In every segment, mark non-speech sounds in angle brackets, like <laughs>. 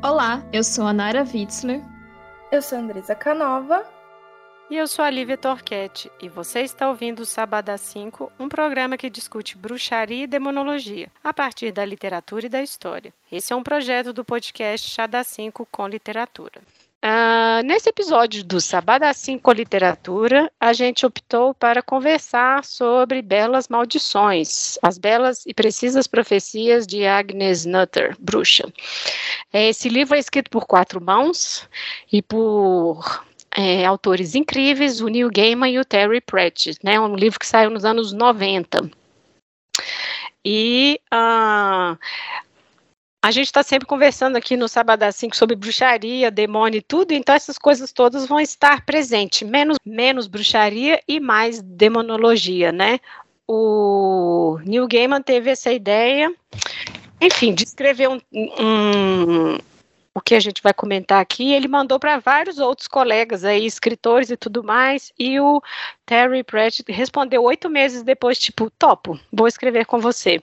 Olá, eu sou a Nara Witzler. Eu sou a Andresa Canova. E eu sou a Lívia Torquete, e você está ouvindo o Sabadá 5, um programa que discute bruxaria e demonologia, a partir da literatura e da história. Esse é um projeto do podcast Chá da 5 com literatura. Uh, nesse episódio do Sabadá 5 Literatura, a gente optou para conversar sobre Belas Maldições, as belas e precisas profecias de Agnes Nutter, bruxa. Esse livro é escrito por quatro mãos e por é, autores incríveis, o Neil Gaiman e o Terry Pratchett, né, um livro que saiu nos anos 90. E uh, a gente está sempre conversando aqui no Sabadão 5 sobre bruxaria, demônio e tudo, então essas coisas todas vão estar presentes, menos, menos bruxaria e mais demonologia, né? O Neil Gaiman teve essa ideia, enfim, de escrever um, um o que a gente vai comentar aqui, ele mandou para vários outros colegas aí, escritores e tudo mais, e o Terry Pratchett respondeu oito meses depois, tipo, topo, vou escrever com você.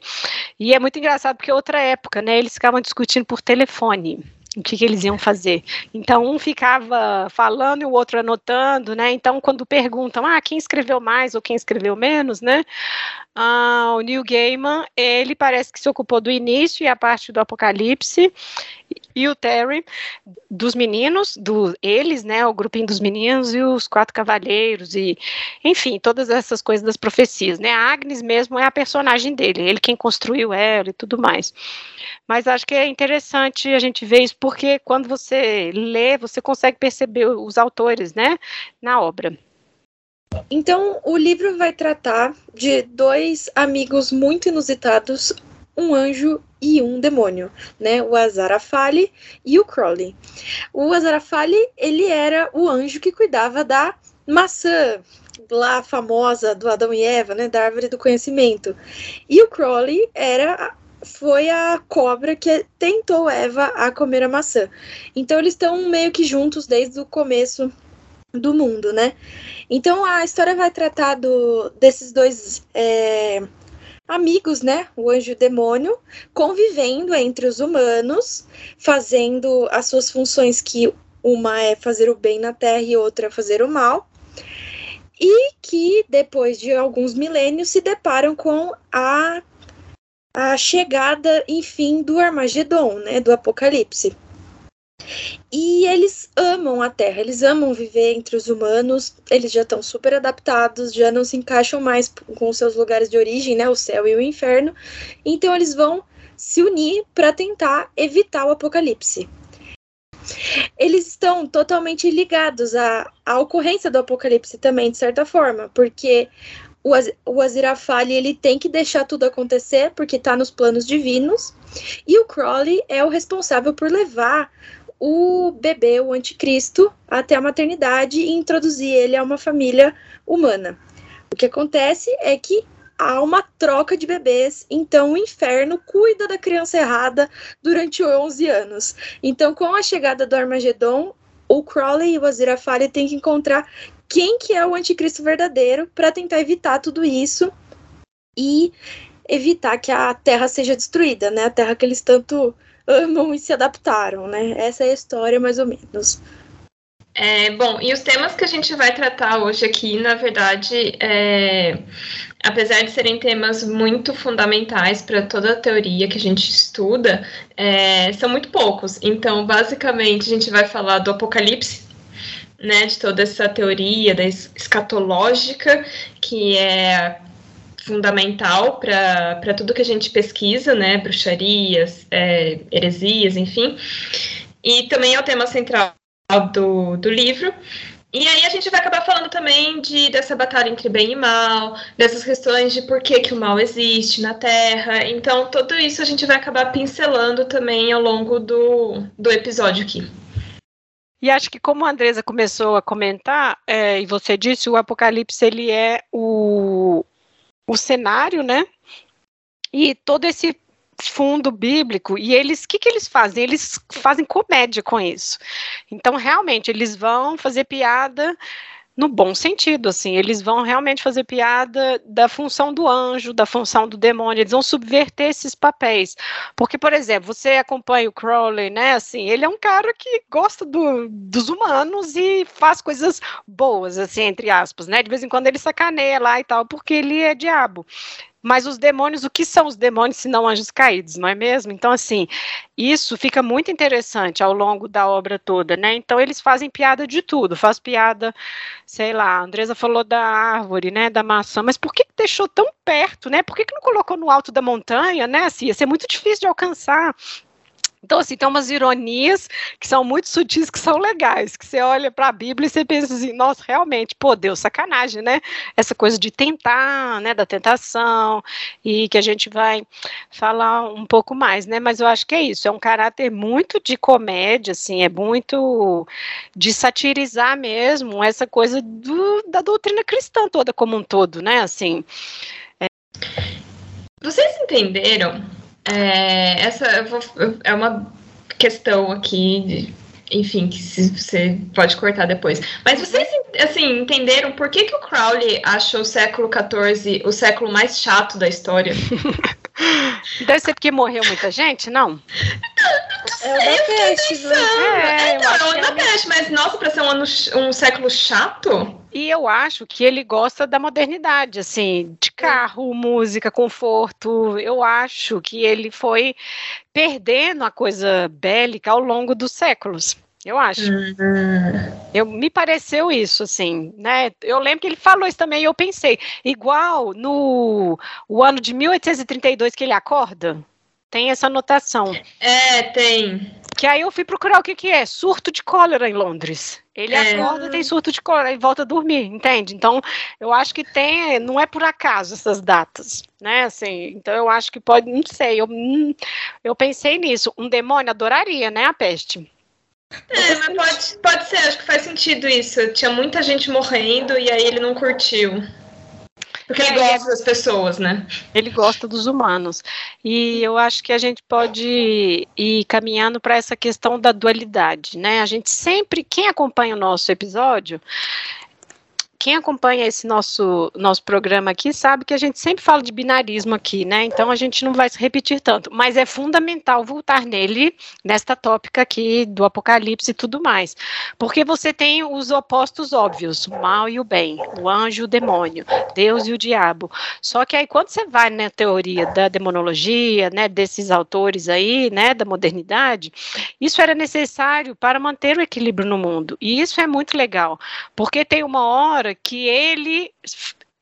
E é muito engraçado porque outra época, né, eles ficavam discutindo por telefone, o que, que, eles iam fazer. Então, um ficava falando e o outro anotando, né? Então, quando perguntam, ah, quem escreveu mais ou quem escreveu menos, né? Ah, o Neil Gaiman, ele parece que se ocupou do início e a parte do Apocalipse, e o Terry dos meninos, do eles, né, o grupinho dos meninos e os quatro cavaleiros e, enfim, todas essas coisas das profecias, né? A Agnes mesmo é a personagem dele, ele quem construiu ela e tudo mais. Mas acho que é interessante a gente ver isso porque quando você lê, você consegue perceber os autores, né, na obra. Então, o livro vai tratar de dois amigos muito inusitados, um anjo e um demônio, né? O Azarafale e o Crowley. O Azarafale, ele era o anjo que cuidava da maçã lá famosa do Adão e Eva, né, da árvore do conhecimento. E o Crowley era foi a cobra que tentou Eva a comer a maçã. Então eles estão meio que juntos desde o começo do mundo, né? Então a história vai tratar do, desses dois é, amigos, né? O anjo e o demônio, convivendo entre os humanos, fazendo as suas funções que uma é fazer o bem na terra e outra é fazer o mal. E que depois de alguns milênios se deparam com a a chegada, enfim, do Armagedon, né, do Apocalipse. E eles amam a Terra, eles amam viver entre os humanos, eles já estão super adaptados, já não se encaixam mais com seus lugares de origem, né, o céu e o inferno. Então eles vão se unir para tentar evitar o apocalipse. Eles estão totalmente ligados à, à ocorrência do apocalipse também, de certa forma, porque o, Az o Aziraphale ele tem que deixar tudo acontecer porque está nos planos divinos. E o Crowley é o responsável por levar o bebê, o anticristo, até a maternidade e introduzir ele a uma família humana. O que acontece é que há uma troca de bebês, então o inferno cuida da criança errada durante 11 anos. Então, com a chegada do Armagedon, o Crowley e o Aziraphale têm que encontrar quem que é o anticristo verdadeiro para tentar evitar tudo isso e evitar que a Terra seja destruída, né? A Terra que eles tanto amam e se adaptaram, né? Essa é a história, mais ou menos. É, bom, e os temas que a gente vai tratar hoje aqui, na verdade, é, apesar de serem temas muito fundamentais para toda a teoria que a gente estuda, é, são muito poucos. Então, basicamente, a gente vai falar do Apocalipse, né, de toda essa teoria da escatológica, que é fundamental para tudo que a gente pesquisa, né? Bruxarias, é, heresias, enfim. E também é o tema central do, do livro. E aí a gente vai acabar falando também de, dessa batalha entre bem e mal, dessas questões de por que, que o mal existe na Terra. Então, tudo isso a gente vai acabar pincelando também ao longo do, do episódio aqui. E acho que como a Andresa começou a comentar, é, e você disse, o Apocalipse ele é o, o cenário, né? E todo esse fundo bíblico e eles o que, que eles fazem eles fazem comédia com isso então realmente eles vão fazer piada no bom sentido, assim, eles vão realmente fazer piada da função do anjo, da função do demônio, eles vão subverter esses papéis. Porque, por exemplo, você acompanha o Crowley, né, assim, ele é um cara que gosta do, dos humanos e faz coisas boas, assim, entre aspas, né, de vez em quando ele sacaneia lá e tal, porque ele é diabo. Mas os demônios, o que são os demônios se não anjos caídos, não é mesmo? Então, assim, isso fica muito interessante ao longo da obra toda, né? Então, eles fazem piada de tudo, faz piada, sei lá, a Andresa falou da árvore, né, da maçã, mas por que deixou tão perto, né? Por que, que não colocou no alto da montanha, né? Assim, ia ser muito difícil de alcançar. Então, assim, tem umas ironias que são muito sutis, que são legais, que você olha para a Bíblia e você pensa assim, nossa, realmente, pô, Deus, sacanagem, né? Essa coisa de tentar, né, da tentação, e que a gente vai falar um pouco mais, né? Mas eu acho que é isso, é um caráter muito de comédia, assim, é muito de satirizar mesmo essa coisa do, da doutrina cristã toda como um todo, né? Assim. É... Vocês entenderam é, essa vou, é uma questão aqui, de, enfim, que você pode cortar depois. Mas vocês, assim, entenderam por que, que o Crowley achou o século XIV o século mais chato da história? <laughs> Deve ser porque morreu muita gente, não? É o da peste, né? É, então, é o da peste, mas nossa, para ser um, ano, um século chato? E eu acho que ele gosta da modernidade, assim, de carro, música, conforto. Eu acho que ele foi perdendo a coisa bélica ao longo dos séculos. Eu acho. Uhum. Eu, me pareceu isso, assim, né? Eu lembro que ele falou isso também e eu pensei, igual no o ano de 1832 que ele acorda, tem essa anotação. É, tem. Que aí eu fui procurar o que, que é surto de cólera em Londres. Ele é. acorda, tem surto de cólera e volta a dormir, entende? Então, eu acho que tem, não é por acaso essas datas, né? Assim, então eu acho que pode, não sei, eu, hum, eu pensei nisso. Um demônio adoraria, né, a peste. É, mas pode, pode ser, acho que faz sentido isso. Tinha muita gente morrendo e aí ele não curtiu. Porque ele gosta das pessoas, né? Ele gosta dos humanos. E eu acho que a gente pode ir caminhando para essa questão da dualidade, né? A gente sempre, quem acompanha o nosso episódio, quem acompanha esse nosso, nosso programa aqui sabe que a gente sempre fala de binarismo aqui, né? Então a gente não vai se repetir tanto, mas é fundamental voltar nele, nesta tópica aqui do Apocalipse e tudo mais. Porque você tem os opostos óbvios, o mal e o bem, o anjo e o demônio, Deus e o diabo. Só que aí quando você vai na teoria da demonologia, né, desses autores aí, né, da modernidade, isso era necessário para manter o equilíbrio no mundo. E isso é muito legal, porque tem uma hora que ele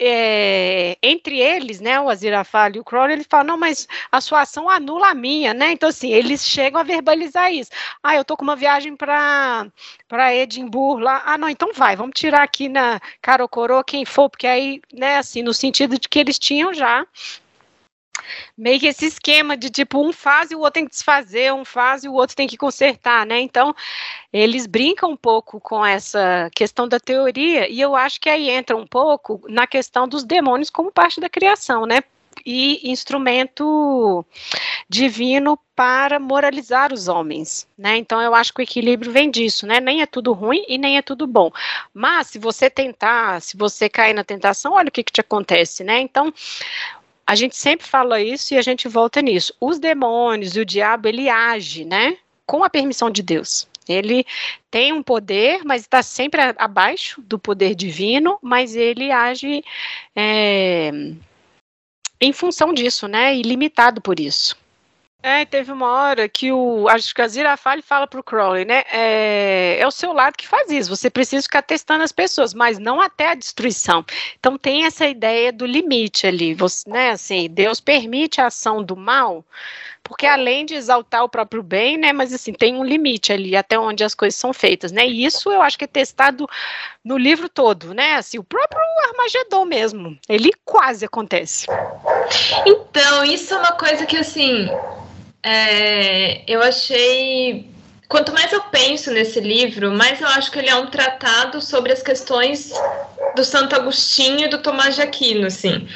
é, entre eles, né, o Azirafale e o Crowley, ele fala, não, mas a sua ação anula a minha, né? Então, assim, eles chegam a verbalizar isso. Ah, eu tô com uma viagem para para Edimburgo lá. Ah, não, então vai, vamos tirar aqui na Carocoro quem for, porque aí, né, assim, no sentido de que eles tinham já meio que esse esquema de tipo um faz e o outro tem que desfazer, um faz e o outro tem que consertar, né? Então eles brincam um pouco com essa questão da teoria e eu acho que aí entra um pouco na questão dos demônios como parte da criação, né? E instrumento divino para moralizar os homens, né? Então eu acho que o equilíbrio vem disso, né? Nem é tudo ruim e nem é tudo bom. Mas se você tentar, se você cair na tentação, olha o que, que te acontece, né? Então a gente sempre fala isso e a gente volta nisso. Os demônios e o diabo, ele age, né? Com a permissão de Deus. Ele tem um poder, mas está sempre abaixo do poder divino, mas ele age é, em função disso, né? E limitado por isso. É, teve uma hora que o. Acho que a Zirafale fala pro Crowley, né? É, é o seu lado que faz isso. Você precisa ficar testando as pessoas, mas não até a destruição. Então tem essa ideia do limite ali. Você, né? Assim, Deus permite a ação do mal, porque além de exaltar o próprio bem, né? Mas assim, tem um limite ali até onde as coisas são feitas, né? E isso eu acho que é testado no livro todo, né? Assim, o próprio Armagedon mesmo. Ele quase acontece. Então, isso é uma coisa que assim é, eu achei. Quanto mais eu penso nesse livro, mais eu acho que ele é um tratado sobre as questões do Santo Agostinho e do Tomás de Aquino, assim.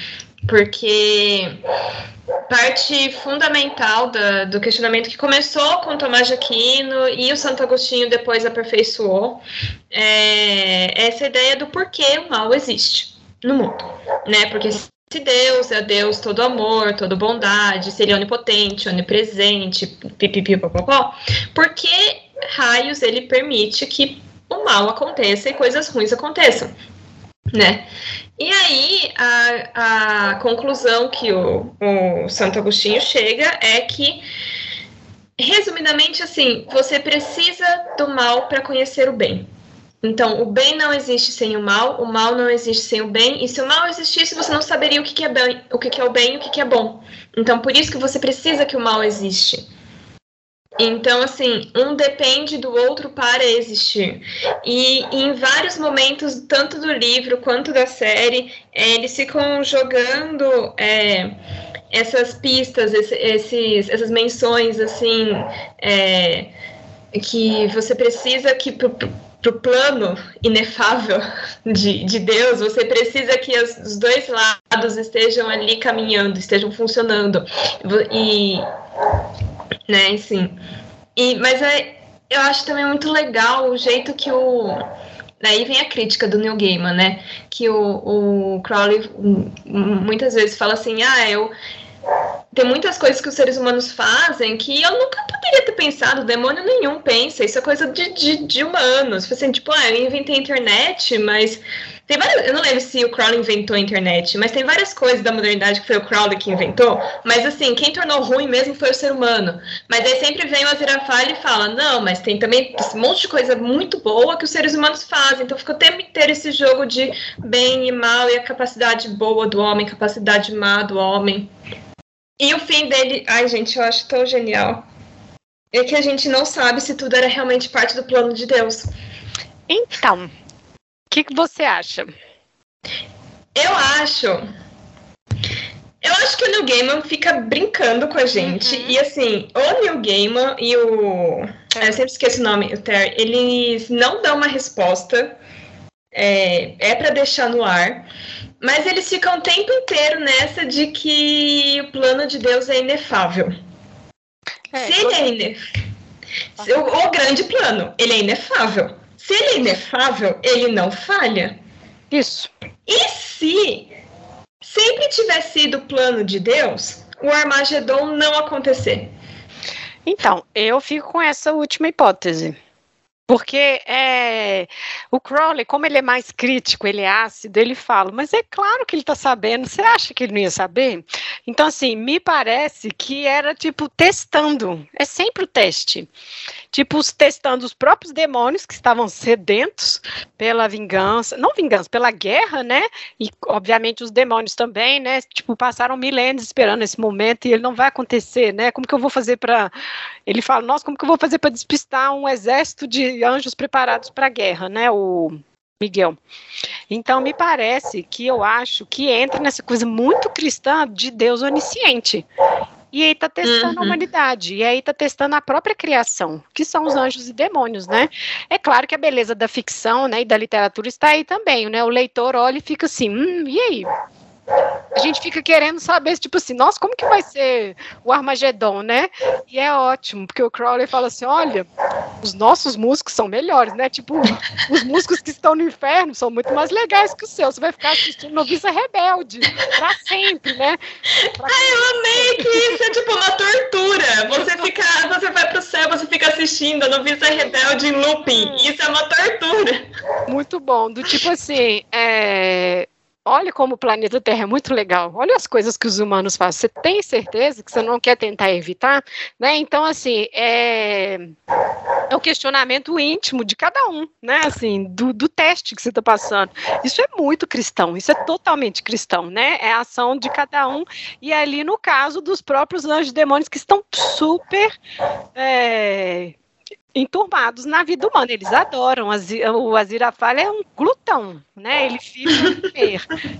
Porque parte fundamental da, do questionamento que começou com Tomás de Aquino e o Santo Agostinho depois aperfeiçoou é essa ideia do porquê o mal existe no mundo, né? Porque se Deus é Deus todo amor, todo bondade, seria onipotente, onipresente, pipipipopopó, por que raios ele permite que o mal aconteça e coisas ruins aconteçam, né? E aí, a, a conclusão que o, o Santo Agostinho chega é que, resumidamente, assim, você precisa do mal para conhecer o bem. Então, o bem não existe sem o mal, o mal não existe sem o bem, e se o mal existisse, você não saberia o que, que é bem, o que, que é o bem e o que, que é bom. Então, por isso que você precisa que o mal existe. Então, assim, um depende do outro para existir. E, e em vários momentos, tanto do livro quanto da série, é, eles ficam jogando é, essas pistas, esse, esses, essas menções, assim, é, que você precisa que para o plano inefável de, de Deus, você precisa que os, os dois lados estejam ali caminhando, estejam funcionando. E né? Assim. E, mas é, eu acho também muito legal o jeito que o. Daí vem a crítica do Neil Gaiman, né? Que o, o Crowley muitas vezes fala assim: ah, eu. Tem muitas coisas que os seres humanos fazem que eu nunca poderia ter pensado, demônio nenhum pensa, isso é coisa de, de, de humanos. Tipo assim, tipo, ah, eu inventei a internet, mas tem várias, eu não lembro se o Crowley inventou a internet, mas tem várias coisas da modernidade que foi o Crowley que inventou. Mas assim, quem tornou ruim mesmo foi o ser humano. Mas aí sempre vem o Aziraphale e fala: não, mas tem também um monte de coisa muito boa que os seres humanos fazem. Então fica o tempo inteiro esse jogo de bem e mal e a capacidade boa do homem, capacidade má do homem. E o fim dele, ai gente, eu acho tão genial. É que a gente não sabe se tudo era realmente parte do plano de Deus. Então, o que, que você acha? Eu acho. Eu acho que o Neil Gaiman fica brincando com a gente. Uhum. E assim, o Neil Gaiman e o. Eu sempre esqueço o nome, o Terry. Eles não dão uma resposta. É, é para deixar no ar. Mas eles ficam o tempo inteiro nessa de que o plano de Deus é inefável. É, Se ele é inefável. O, o grande plano, ele é inefável. Se ele é inefável, ele não falha. Isso. E se sempre tiver sido o plano de Deus, o Armagedon não acontecer? Então, eu fico com essa última hipótese. Porque é, o Crowley, como ele é mais crítico, ele é ácido, ele fala, mas é claro que ele está sabendo, você acha que ele não ia saber? Então, assim, me parece que era tipo testando, é sempre o teste. Tipo, testando os próprios demônios que estavam sedentos pela vingança, não vingança, pela guerra, né? E, obviamente, os demônios também, né? Tipo, passaram milênios esperando esse momento e ele não vai acontecer, né? Como que eu vou fazer para. Ele fala, nossa, como que eu vou fazer para despistar um exército de anjos preparados para a guerra, né? O Miguel. Então, me parece que eu acho que entra nessa coisa muito cristã de Deus onisciente. E aí está testando uhum. a humanidade, e aí está testando a própria criação, que são os anjos e demônios, né? É claro que a beleza da ficção, né, e da literatura está aí também, né? O leitor olha e fica assim, hum, e aí? A gente fica querendo saber, tipo assim, nossa, como que vai ser o Armagedon, né? E é ótimo, porque o Crowley fala assim: olha, os nossos músicos são melhores, né? Tipo, os músicos que estão no inferno são muito mais legais que os seus. Você vai ficar assistindo Noviça Rebelde pra sempre, né? Pra Ai, eu amei que isso é tipo uma tortura. Você fica, você vai pro céu, você fica assistindo a Noviça Rebelde em looping. Isso é uma tortura. Muito bom. Do tipo assim, é olha como o planeta Terra é muito legal, olha as coisas que os humanos fazem, você tem certeza que você não quer tentar evitar? Né? Então, assim, é, é questionamento íntimo de cada um, né? Assim, do, do teste que você está passando. Isso é muito cristão, isso é totalmente cristão, né? É a ação de cada um, e ali no caso dos próprios anjos demônios que estão super. É, enturmados na vida humana. Eles adoram. O Azirafale é um glutão, né? Ele fica.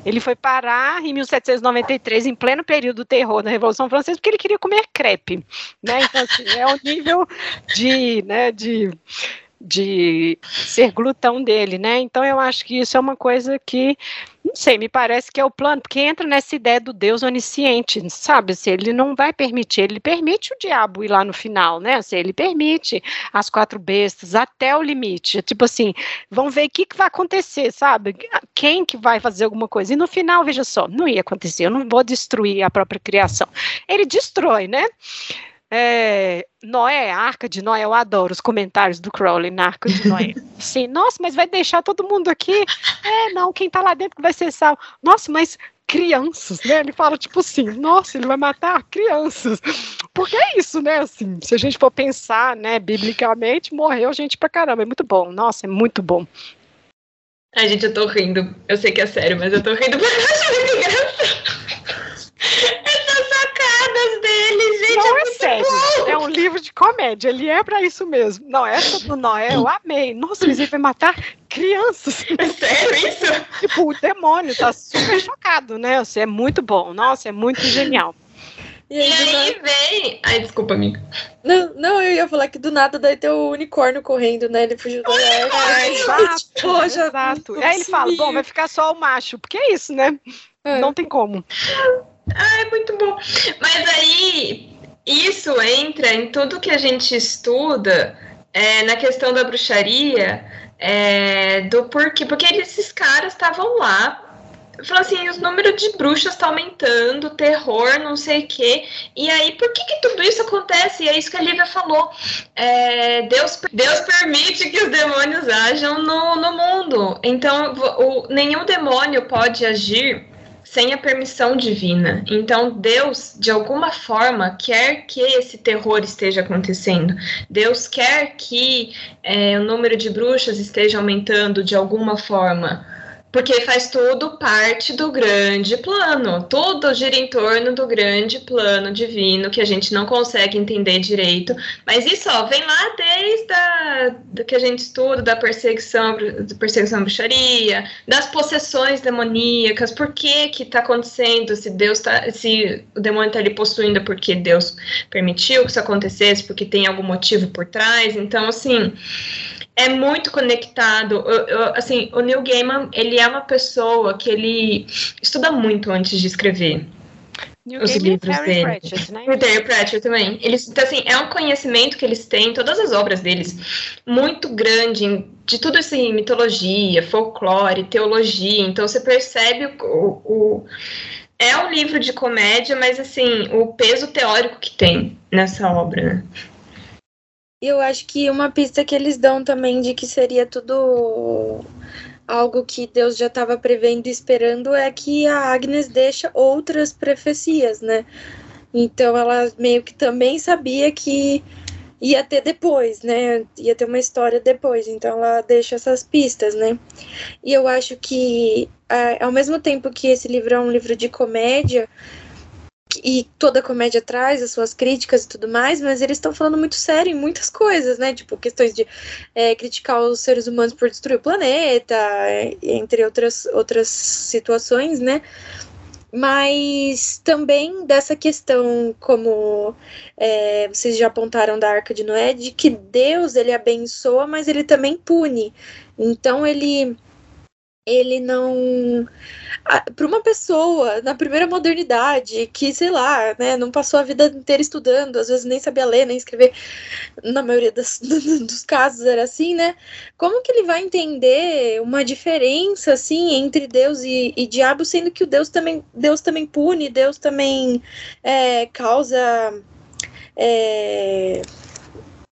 Ele foi parar em 1793, em pleno período do terror da Revolução Francesa, porque ele queria comer crepe, né? Então, assim, é o nível de, né, de de ser glutão dele, né? Então eu acho que isso é uma coisa que não sei, me parece que é o plano, porque entra nessa ideia do Deus onisciente, sabe? Se ele não vai permitir, ele permite o diabo ir lá no final, né? Se ele permite as quatro bestas até o limite. Tipo assim, vão ver o que, que vai acontecer, sabe? Quem que vai fazer alguma coisa. E no final, veja só, não ia acontecer, eu não vou destruir a própria criação. Ele destrói, né? É, Noé, a Arca de Noé, eu adoro os comentários do Crowley na Arca de Noé. <laughs> Sim, nossa, mas vai deixar todo mundo aqui? É, não, quem tá lá dentro vai ser salvo. Nossa, mas crianças, né? Ele fala tipo assim, nossa, ele vai matar crianças. Porque é isso, né? Assim, se a gente for pensar, né, biblicamente, morreu gente pra caramba. É muito bom. Nossa, é muito bom. Ai, gente, eu tô rindo. Eu sei que é sério, mas eu tô rindo porque <laughs> eu acho muito engraçado. Essas sacadas dele, gente. Não é, é sério. É um livro de comédia. Ele é pra isso mesmo. Não, essa do Noé eu amei. Nossa, mas ele vai matar crianças. É <laughs> sério isso? tipo, o demônio tá super chocado, né? Assim, é muito bom. Nossa, é muito genial. E E aí, nada... aí vem. Ai, desculpa, amiga. não, não, eu ia falar que do nada daí tem o unicórnio correndo, né? Ele fugiu da É, exato, Poxa, exato. Aí ele fala, bom, vai ficar só o macho, porque é isso, né? É. Não tem como. Ah, é muito bom. Mas aí, isso entra em tudo que a gente estuda é, na questão da bruxaria, é, do porquê. Porque esses caras estavam lá. Falou assim, os números de bruxas tá aumentando, terror, não sei o quê. E aí, por que, que tudo isso acontece? E é isso que a Lívia falou. É, Deus, Deus permite que os demônios ajam no, no mundo. Então, o, nenhum demônio pode agir sem a permissão divina. Então, Deus, de alguma forma, quer que esse terror esteja acontecendo. Deus quer que é, o número de bruxas esteja aumentando de alguma forma. Porque faz tudo parte do grande plano. Tudo gira em torno do grande plano divino que a gente não consegue entender direito. Mas isso ó, vem lá desde a, do que a gente estuda, da perseguição, da perseguição à bruxaria, das possessões demoníacas, por que que tá acontecendo, se Deus tá, se o demônio tá ali possuindo porque Deus permitiu que isso acontecesse, porque tem algum motivo por trás. Então, assim, é muito conectado. Eu- eu- assim, o Neil Gaiman, ele é uma pessoa que ele estuda muito antes de escrever. New Os Game livros dele. Pratchett, né? E Terry Pratchett também. Eles, então, assim, é um conhecimento que eles têm, todas as obras deles, muito grande, de tudo assim, mitologia, folclore, teologia. Então você percebe o, o- o- é um livro de comédia, mas assim, o peso teórico que tem nessa obra, né? Eu acho que uma pista que eles dão também de que seria tudo algo que Deus já estava prevendo e esperando é que a Agnes deixa outras profecias, né? Então ela meio que também sabia que ia ter depois, né? Ia ter uma história depois, então ela deixa essas pistas, né? E eu acho que, ao mesmo tempo que esse livro é um livro de comédia, e toda comédia traz as suas críticas e tudo mais, mas eles estão falando muito sério em muitas coisas, né? Tipo, questões de é, criticar os seres humanos por destruir o planeta, é, entre outras, outras situações, né? Mas também dessa questão, como é, vocês já apontaram da Arca de Noé, de que Deus ele abençoa, mas ele também pune. Então ele ele não para uma pessoa na primeira modernidade que sei lá né não passou a vida inteira estudando às vezes nem sabia ler nem escrever na maioria das, <laughs> dos casos era assim né como que ele vai entender uma diferença assim entre Deus e, e diabo sendo que o Deus também Deus também pune Deus também é, causa é,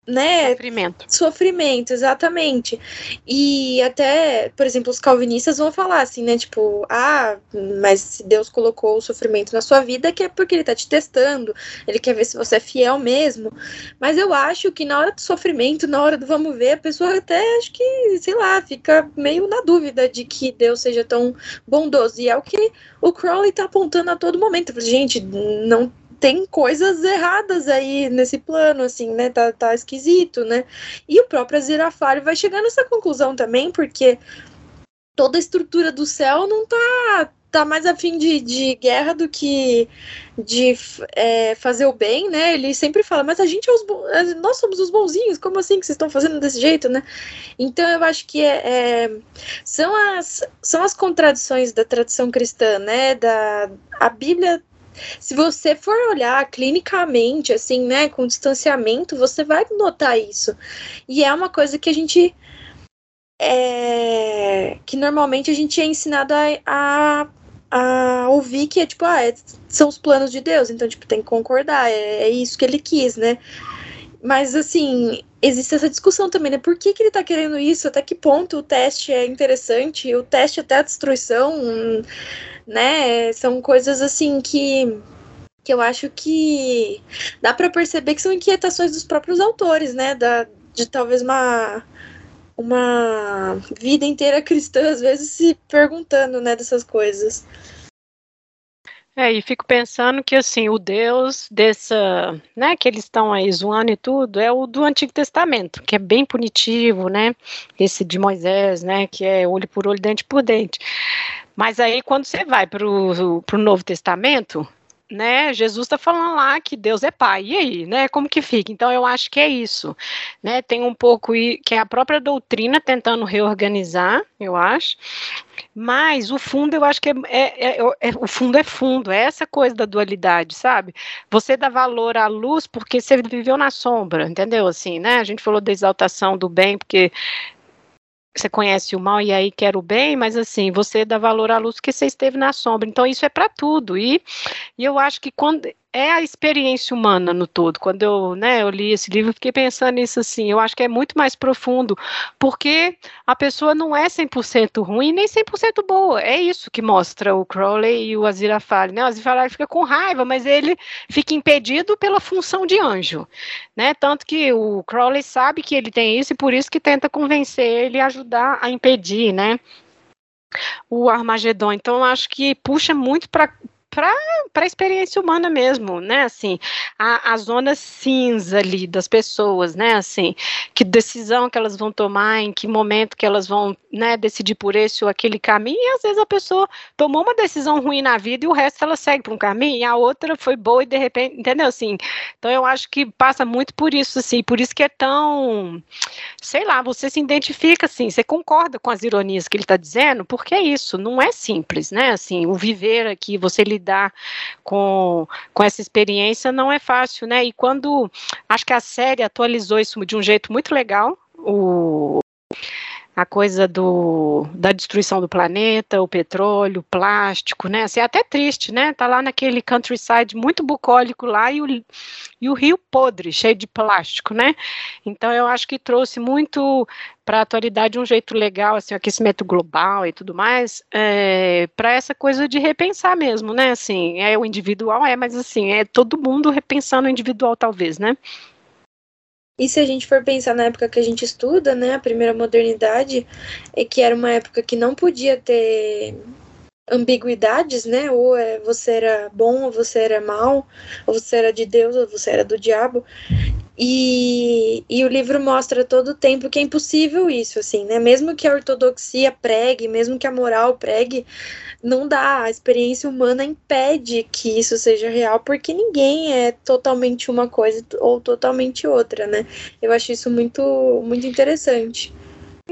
né Sofrimento. Sofrimento, exatamente. E até, por exemplo, os calvinistas vão falar assim, né? Tipo, ah, mas se Deus colocou o sofrimento na sua vida, é que é porque ele tá te testando, ele quer ver se você é fiel mesmo. Mas eu acho que na hora do sofrimento, na hora do vamos ver, a pessoa até acho que, sei lá, fica meio na dúvida de que Deus seja tão bondoso. E é o que o Crowley tá apontando a todo momento. Gente, não tem coisas erradas aí nesse plano, assim, né? Tá, tá esquisito, né? E o próprio Azirafale vai chegar nessa conclusão também, porque toda a estrutura do céu não tá, tá mais afim de, de guerra do que de é, fazer o bem, né? Ele sempre fala, mas a gente é os nós somos os bonzinhos, como assim que vocês estão fazendo desse jeito, né? Então eu acho que é, é, são, as, são as contradições da tradição cristã, né? Da, a Bíblia se você for olhar clinicamente, assim, né, com distanciamento, você vai notar isso. E é uma coisa que a gente. É, que normalmente a gente é ensinado a, a, a ouvir que é tipo, ah, é, são os planos de Deus, então, tipo, tem que concordar, é, é isso que ele quis, né? Mas, assim, existe essa discussão também, né? Por que, que ele tá querendo isso? Até que ponto o teste é interessante? O teste até a destruição né? São coisas assim que que eu acho que dá para perceber que são inquietações dos próprios autores, né? Da, de talvez uma uma vida inteira cristã às vezes se perguntando, né, dessas coisas. É, e fico pensando que assim, o Deus dessa, né, que eles estão aí zoando e tudo, é o do Antigo Testamento, que é bem punitivo, né? Esse de Moisés, né, que é olho por olho, dente por dente. Mas aí, quando você vai para o Novo Testamento, né, Jesus está falando lá que Deus é pai, e aí, né, como que fica? Então, eu acho que é isso, né, tem um pouco que é a própria doutrina tentando reorganizar, eu acho, mas o fundo, eu acho que é, é, é, é, o fundo é fundo, é essa coisa da dualidade, sabe? Você dá valor à luz porque você viveu na sombra, entendeu? Assim, né, a gente falou da exaltação do bem, porque você conhece o mal e aí quer o bem, mas assim, você dá valor à luz porque você esteve na sombra. Então, isso é para tudo. E, e eu acho que quando é a experiência humana no todo. Quando eu, né, eu li esse livro, fiquei pensando nisso assim. Eu acho que é muito mais profundo, porque a pessoa não é 100% ruim nem 100% boa. É isso que mostra o Crowley e o Aziraphale, né? O Aziraphale fica com raiva, mas ele fica impedido pela função de anjo, né? Tanto que o Crowley sabe que ele tem isso e por isso que tenta convencer ele a ajudar a impedir, né? O Armagedon. Então, eu acho que puxa muito para para a experiência humana mesmo, né? Assim, a, a zona cinza ali das pessoas, né? Assim, que decisão que elas vão tomar, em que momento que elas vão, né, decidir por esse ou aquele caminho, e às vezes a pessoa tomou uma decisão ruim na vida e o resto ela segue para um caminho, e a outra foi boa e de repente, entendeu? Assim, então eu acho que passa muito por isso, assim, por isso que é tão, sei lá, você se identifica, assim, você concorda com as ironias que ele está dizendo, porque é isso, não é simples, né? Assim, o viver aqui, você lidar lidar com, com essa experiência não é fácil, né? E quando acho que a série atualizou isso de um jeito muito legal, o a coisa do, da destruição do planeta, o petróleo, o plástico, né? Assim, é até triste, né? Tá lá naquele countryside muito bucólico lá e o, e o rio podre, cheio de plástico, né? Então eu acho que trouxe muito para a atualidade de um jeito legal, assim, o aquecimento global e tudo mais, é, para essa coisa de repensar mesmo, né? Assim, é o individual, é, mas assim, é todo mundo repensando o individual, talvez, né? E se a gente for pensar na época que a gente estuda, né, a primeira modernidade, é que era uma época que não podia ter ambiguidades, né? Ou é, você era bom, ou você era mal, ou você era de Deus, ou você era do diabo. E, e o livro mostra todo o tempo que é impossível isso, assim, né? Mesmo que a ortodoxia pregue, mesmo que a moral pregue, não dá. A experiência humana impede que isso seja real, porque ninguém é totalmente uma coisa ou totalmente outra, né? Eu acho isso muito, muito interessante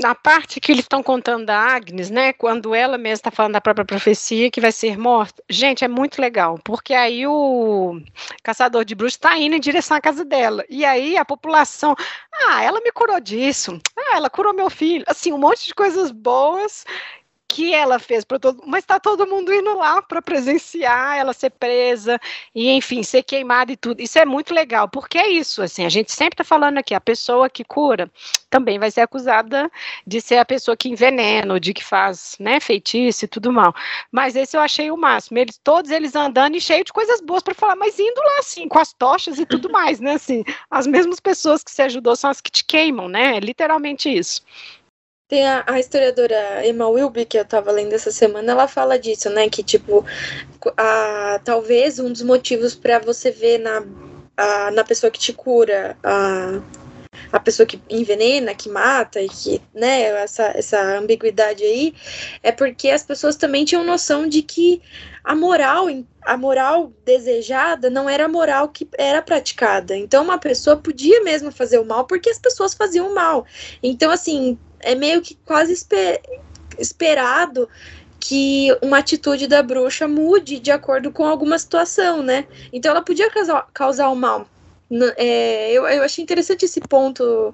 na parte que eles estão contando da Agnes, né, quando ela mesma está falando da própria profecia que vai ser morta, gente, é muito legal, porque aí o caçador de bruxos está indo em direção à casa dela, e aí a população, ah, ela me curou disso, ah, ela curou meu filho, assim, um monte de coisas boas, que ela fez para todo mas está todo mundo indo lá para presenciar ela ser presa e enfim ser queimada e tudo. Isso é muito legal porque é isso assim a gente sempre está falando aqui a pessoa que cura também vai ser acusada de ser a pessoa que envenena ou de que faz né feitiço e tudo mal. Mas esse eu achei o máximo. Eles todos eles andando e cheio de coisas boas para falar mas indo lá assim com as tochas e tudo mais né assim as mesmas pessoas que se ajudou são as que te queimam né é literalmente isso tem a, a, historiadora Emma Wilby, que eu tava lendo essa semana, ela fala disso, né? Que, tipo, a, talvez um dos motivos para você ver na, a, na pessoa que te cura a, a pessoa que envenena, que mata e que, né, essa, essa ambiguidade aí, é porque as pessoas também tinham noção de que a moral, a moral desejada não era a moral que era praticada. Então uma pessoa podia mesmo fazer o mal porque as pessoas faziam o mal. Então assim, é meio que quase esper esperado que uma atitude da bruxa mude de acordo com alguma situação, né? Então ela podia causar, causar o mal. É, eu, eu achei interessante esse ponto,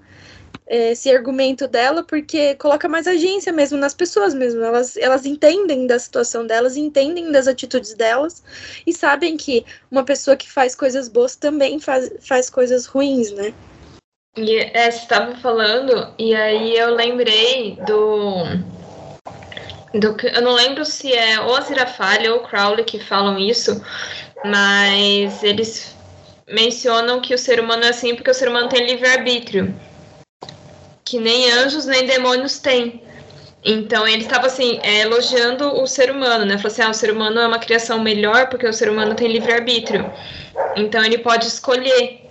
esse argumento dela, porque coloca mais agência mesmo nas pessoas mesmo. Elas, elas entendem da situação delas, entendem das atitudes delas e sabem que uma pessoa que faz coisas boas também faz, faz coisas ruins, né? E é, você estava falando, e aí eu lembrei do do eu não lembro se é ou a Zirafalha ou o Crowley que falam isso, mas eles mencionam que o ser humano é assim porque o ser humano tem livre-arbítrio, que nem anjos nem demônios têm. Então ele estava assim, é, elogiando o ser humano, né? Falou assim: ah, o ser humano é uma criação melhor porque o ser humano tem livre-arbítrio. Então ele pode escolher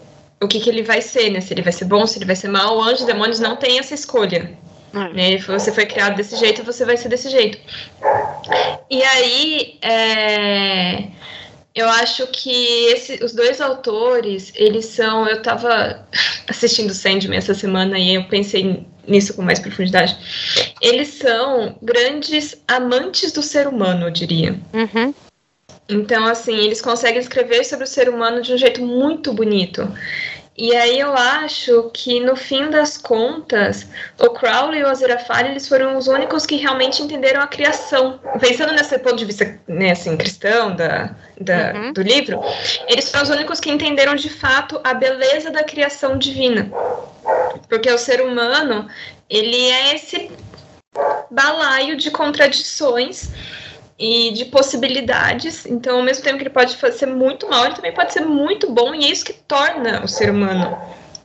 o que, que ele vai ser, né? Se ele vai ser bom, se ele vai ser mal. Anjos e demônios não têm essa escolha. É. Né? Você foi criado desse jeito, você vai ser desse jeito. E aí, é, eu acho que esse, os dois autores, eles são. Eu estava <laughs> assistindo Sandman essa semana e eu pensei nisso com mais profundidade. Eles são grandes amantes do ser humano, eu diria. Uhum. Então, assim, eles conseguem escrever sobre o ser humano de um jeito muito bonito. E aí eu acho que no fim das contas, o Crowley e o Aziraphale, eles foram os únicos que realmente entenderam a criação. Pensando nesse ponto de vista né, assim, cristão da, da uhum. do livro, eles foram os únicos que entenderam de fato a beleza da criação divina. Porque o ser humano, ele é esse balaio de contradições e de possibilidades. Então, ao mesmo tempo que ele pode ser muito mal, ele também pode ser muito bom, e é isso que torna o ser humano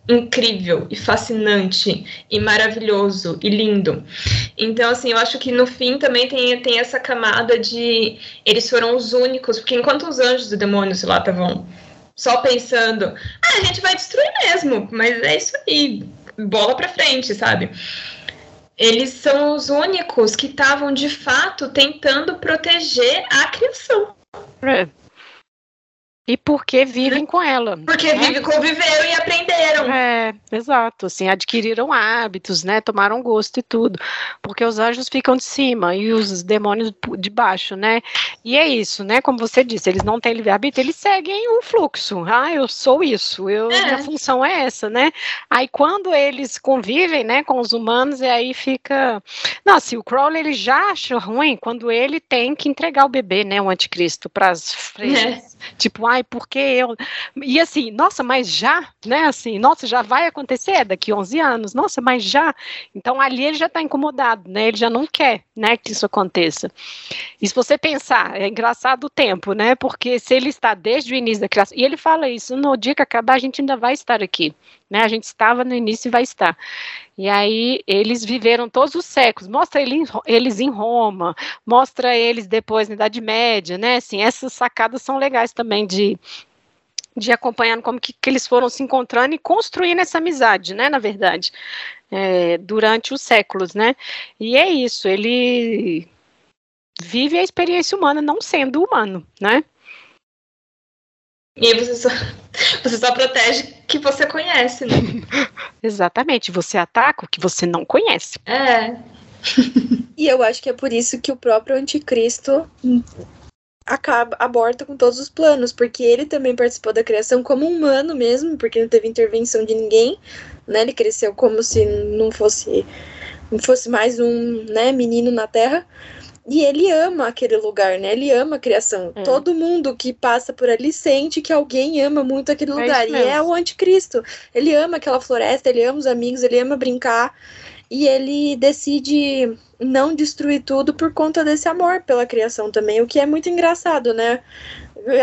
incrível e fascinante e maravilhoso e lindo. Então, assim, eu acho que no fim também tem, tem essa camada de eles foram os únicos, porque enquanto os anjos e demônios lá estavam só pensando, ah, a gente vai destruir mesmo, mas é isso aí, bola pra frente, sabe? Eles são os únicos que estavam de fato tentando proteger a criação. É. E porque vivem com ela. Porque né? vivem, conviveram e aprenderam. É, exato. Assim, adquiriram hábitos, né? Tomaram gosto e tudo. Porque os anjos ficam de cima e os demônios de baixo, né? E é isso, né? Como você disse, eles não têm livre-arbítrio, eles seguem o fluxo. Ah, eu sou isso, eu, é. minha função é essa, né? Aí quando eles convivem, né, com os humanos, e aí fica. Nossa, assim, o Crowley ele já acha ruim quando ele tem que entregar o bebê, né? O anticristo, para as freiras. É. Tipo, ai, porque eu. E assim, nossa, mas já, né? Assim, nossa, já vai acontecer daqui 11 anos, nossa, mas já. Então ali ele já está incomodado, né? Ele já não quer, né, que isso aconteça. E se você pensar, é engraçado o tempo, né? Porque se ele está desde o início da criação, e ele fala isso, no dia que acabar a gente ainda vai estar aqui, né? A gente estava no início e vai estar. E aí eles viveram todos os séculos. Mostra eles em Roma, mostra eles depois na Idade Média, né? Assim, essas sacadas são legais também de de acompanhando como que, que, eles foram se encontrando e construindo essa amizade, né, na verdade, é, durante os séculos, né, e é isso, ele vive a experiência humana não sendo humano, né. E você só, <laughs> você só protege que você conhece, né? <laughs> Exatamente, você ataca o que você não conhece. É. <laughs> e eu acho que é por isso que o próprio anticristo acaba aborta com todos os planos, porque ele também participou da criação como humano mesmo, porque não teve intervenção de ninguém, né? Ele cresceu como se não fosse não fosse mais um, né, menino na Terra. E ele ama aquele lugar, né? Ele ama a criação. É. Todo mundo que passa por ali sente que alguém ama muito aquele é lugar. e é o anticristo. Ele ama aquela floresta, ele ama os amigos, ele ama brincar. E ele decide não destruir tudo por conta desse amor pela criação também, o que é muito engraçado, né?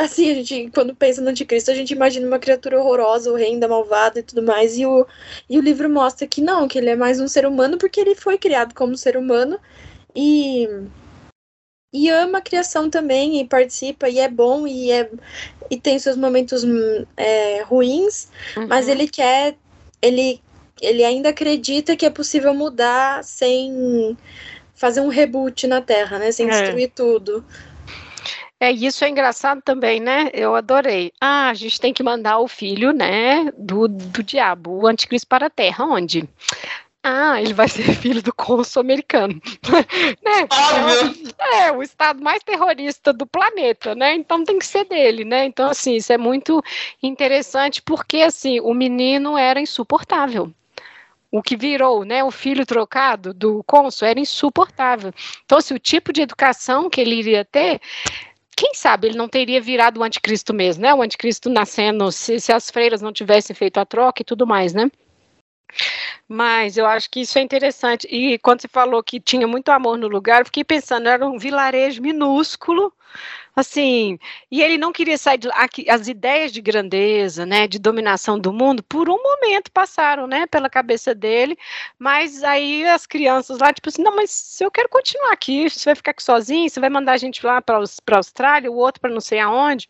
Assim, a gente, quando pensa no anticristo, a gente imagina uma criatura horrorosa, horrenda, malvada e tudo mais, e o, e o livro mostra que não, que ele é mais um ser humano porque ele foi criado como ser humano e e ama a criação também e participa e é bom e é e tem seus momentos é, ruins, uhum. mas ele quer ele ele ainda acredita que é possível mudar sem fazer um reboot na Terra, né? Sem É. destruir tudo. É, isso é engraçado também, né? Eu adorei. Ah, a gente tem que mandar o filho, né, do, do diabo, o anticristo para a Terra. Onde? Ah, ele vai ser <laughs> filho do cônsul americano. <laughs> né? Óbvio. É, o estado mais terrorista do planeta, né? Então tem que ser dele, né? Então, assim, isso é muito interessante porque, assim, o menino era insuportável. O que virou, né, o filho trocado do cônsul era insuportável. Então, assim, o tipo de educação que ele iria ter, quem sabe ele não teria virado o anticristo mesmo, né? O anticristo nascendo, se, se as freiras não tivessem feito a troca e tudo mais, né? Mas eu acho que isso é interessante. E quando você falou que tinha muito amor no lugar, eu fiquei pensando, era um vilarejo minúsculo, assim, e ele não queria sair de lá. As ideias de grandeza, né, de dominação do mundo, por um momento passaram, né, pela cabeça dele, mas aí as crianças lá, tipo assim, não, mas eu quero continuar aqui, você vai ficar aqui sozinho, você vai mandar a gente lá para a Austrália, o outro para não sei aonde,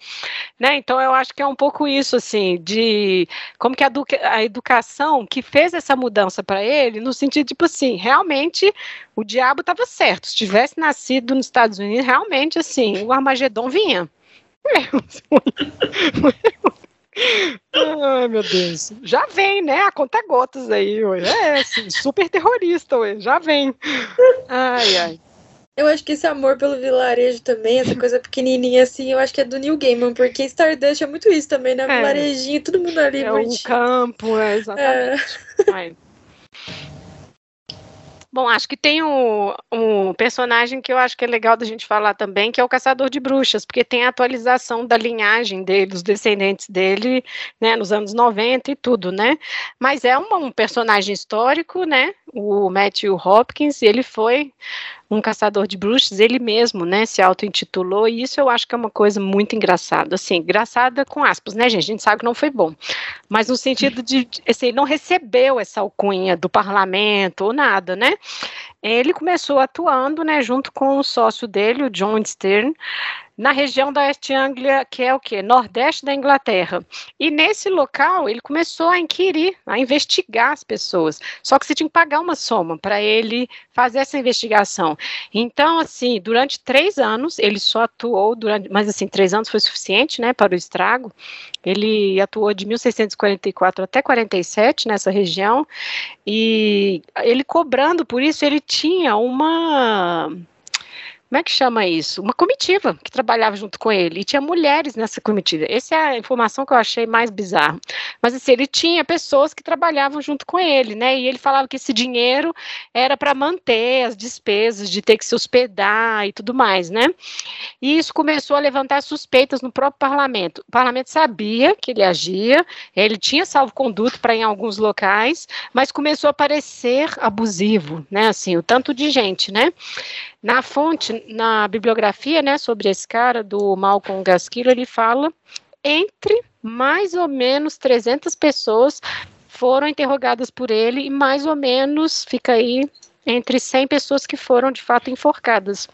né, então eu acho que é um pouco isso, assim, de como que a, a educação que fez essa mudança para ele, no sentido, tipo assim, realmente o diabo estava certo. Se tivesse nascido nos Estados Unidos, realmente, assim, o Armagedon vinha. <laughs> Ai, meu Deus. Já vem, né? A conta gotas aí, ué. É, assim, super terrorista, ué. Já vem. Ai, ai. Eu acho que esse amor pelo vilarejo também, essa coisa pequenininha assim, eu acho que é do Neil Gaiman, porque Stardust é muito isso também, né? É. Vilarejinho, todo mundo ali, É o bonitinho. campo, é, exatamente. Ai. Bom, acho que tem um, um personagem que eu acho que é legal da gente falar também, que é o Caçador de Bruxas, porque tem a atualização da linhagem dele, dos descendentes dele, né, nos anos 90 e tudo, né? Mas é um, um personagem histórico, né? O Matthew Hopkins, ele foi um caçador de bruxas, ele mesmo, né, se auto-intitulou, e isso eu acho que é uma coisa muito engraçada, assim, engraçada com aspas, né, gente, a gente sabe que não foi bom, mas no sentido de, assim, não recebeu essa alcunha do parlamento ou nada, né, ele começou atuando, né, junto com o sócio dele, o John Stern, na região da East Anglia, que é o quê? Nordeste da Inglaterra. E nesse local ele começou a inquirir, a investigar as pessoas. Só que você tinha que pagar uma soma para ele fazer essa investigação. Então, assim, durante três anos, ele só atuou durante, mas assim, três anos foi suficiente, né, para o estrago. Ele atuou de 1644 até 47 nessa região, e ele cobrando por isso, ele tinha uma como é que chama isso? Uma comitiva que trabalhava junto com ele. E tinha mulheres nessa comitiva. Essa é a informação que eu achei mais bizarra. Mas assim, ele tinha pessoas que trabalhavam junto com ele, né? E ele falava que esse dinheiro era para manter as despesas de ter que se hospedar e tudo mais, né? E isso começou a levantar suspeitas no próprio parlamento. O parlamento sabia que ele agia, ele tinha salvo-conduto para em alguns locais, mas começou a parecer abusivo, né? Assim, o tanto de gente, né? Na fonte, na bibliografia, né, sobre esse cara, do Malcolm Gaskill, ele fala entre mais ou menos 300 pessoas foram interrogadas por ele e mais ou menos, fica aí, entre 100 pessoas que foram de fato enforcadas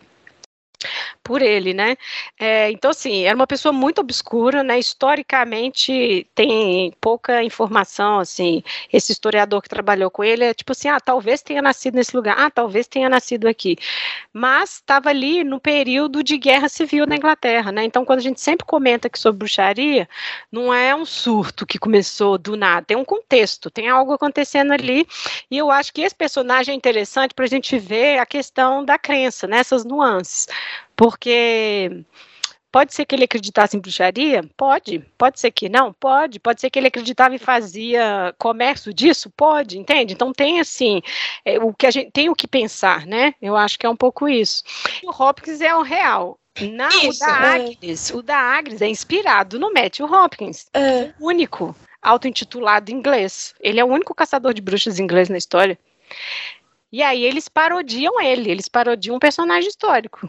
por ele, né? É, então, assim, era uma pessoa muito obscura, né? Historicamente tem pouca informação, assim. Esse historiador que trabalhou com ele é tipo assim, ah, talvez tenha nascido nesse lugar, ah, talvez tenha nascido aqui, mas estava ali no período de guerra civil na Inglaterra, né? Então, quando a gente sempre comenta aqui sobre bruxaria, não é um surto que começou do nada, tem um contexto, tem algo acontecendo ali, e eu acho que esse personagem é interessante para a gente ver a questão da crença, nessas né, nuances porque pode ser que ele acreditasse em bruxaria? Pode. Pode ser que não? Pode. Pode ser que ele acreditava e fazia comércio disso? Pode, entende? Então tem assim, é, o que a gente tem o que pensar, né? Eu acho que é um pouco isso. O Hopkins é o real. Na, Isso, o da é. Agnes, o da Agnes é inspirado no Matthew Hopkins, É, o único auto-intitulado inglês. Ele é o único caçador de bruxas inglês na história. E aí eles parodiam ele, eles parodiam um personagem histórico.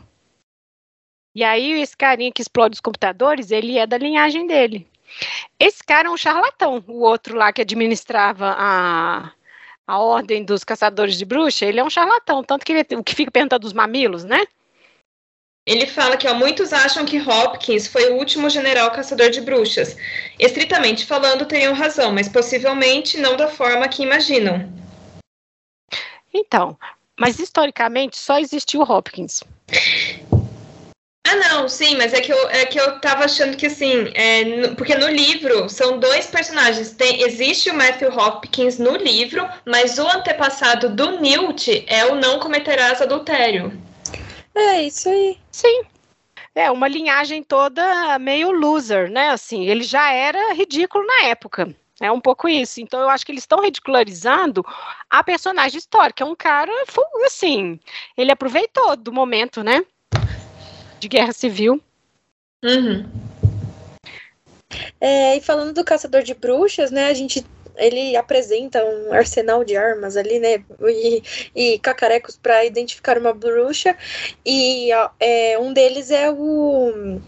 E aí esse carinha que explode os computadores, ele é da linhagem dele. Esse cara é um charlatão, o outro lá que administrava a, a ordem dos caçadores de bruxa, ele é um charlatão, tanto que ele o que fica perguntando dos mamilos, né? ele fala que ó, muitos acham que Hopkins foi o último general caçador de bruxas. Estritamente falando, teriam razão, mas possivelmente não da forma que imaginam. Então, mas historicamente só existiu Hopkins. Ah, não, sim, mas é que eu, é que eu tava achando que assim, é, no, porque no livro são dois personagens. Tem, existe o Matthew Hopkins no livro, mas o antepassado do Newt é o não cometerás adultério. É, isso aí. Sim. É uma linhagem toda meio loser, né? Assim, ele já era ridículo na época. É um pouco isso. Então, eu acho que eles estão ridicularizando a personagem histórica. É um cara, assim, ele aproveitou do momento, né? De guerra civil. Uhum. É, e falando do caçador de bruxas, né? A gente ele apresenta um arsenal de armas ali, né? E, e cacarecos para identificar uma bruxa. E é, um deles é o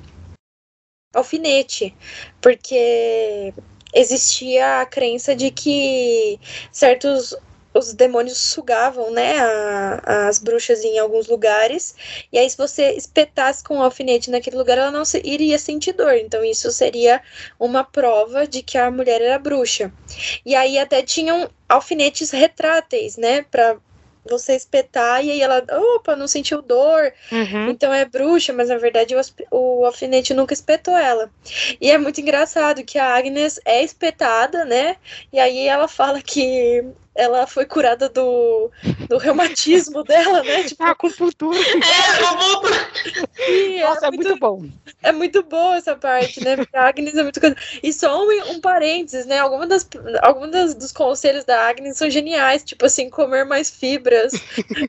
alfinete, porque existia a crença de que certos os demônios sugavam, né, a, as bruxas em alguns lugares, e aí se você espetasse com um alfinete naquele lugar, ela não se, iria sentir dor, então isso seria uma prova de que a mulher era bruxa. E aí até tinham alfinetes retráteis, né, para você espetar e aí ela, opa, não sentiu dor, uhum. então é bruxa, mas na verdade o, o alfinete nunca espetou ela. E é muito engraçado que a Agnes é espetada, né? E aí ela fala que ela foi curada do, do reumatismo <laughs> dela, né? Tipo, a acupuntura. É, acupuntura. Nossa, é, é muito, muito, bom. É muito boa essa parte, né? Porque a Agnes é muito. E só um, um parênteses, né? Algumas das, algumas das, dos conselhos da Agnes são geniais, tipo assim, comer mais fibras. <laughs>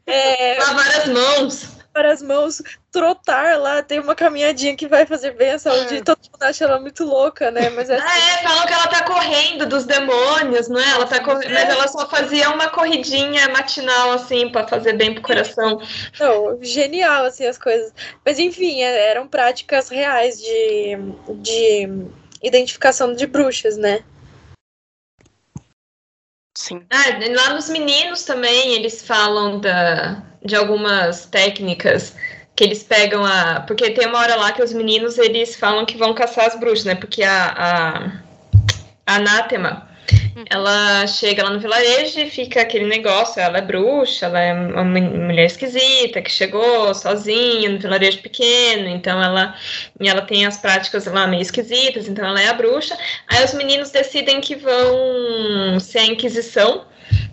É... Lavar as mãos para as mãos, trotar lá, tem uma caminhadinha que vai fazer bem a saúde. É. Todo mundo acha ela muito louca, né? Mas é assim. Ah, é, falam que ela tá correndo dos demônios, não é? Ela tá correndo, é. mas ela só fazia uma corridinha matinal, assim, para fazer bem pro coração. Não, genial, assim, as coisas. Mas enfim, é, eram práticas reais de, de identificação de bruxas, né? Sim. Ah, lá nos meninos também eles falam da, de algumas técnicas que eles pegam a. Porque tem uma hora lá que os meninos eles falam que vão caçar as bruxas, né? Porque a, a, a anátema Uhum. Ela chega lá no vilarejo e fica aquele negócio, ela é bruxa, ela é uma mulher esquisita que chegou sozinha no vilarejo pequeno, então ela e ela tem as práticas lá meio esquisitas, então ela é a bruxa. Aí os meninos decidem que vão ser a Inquisição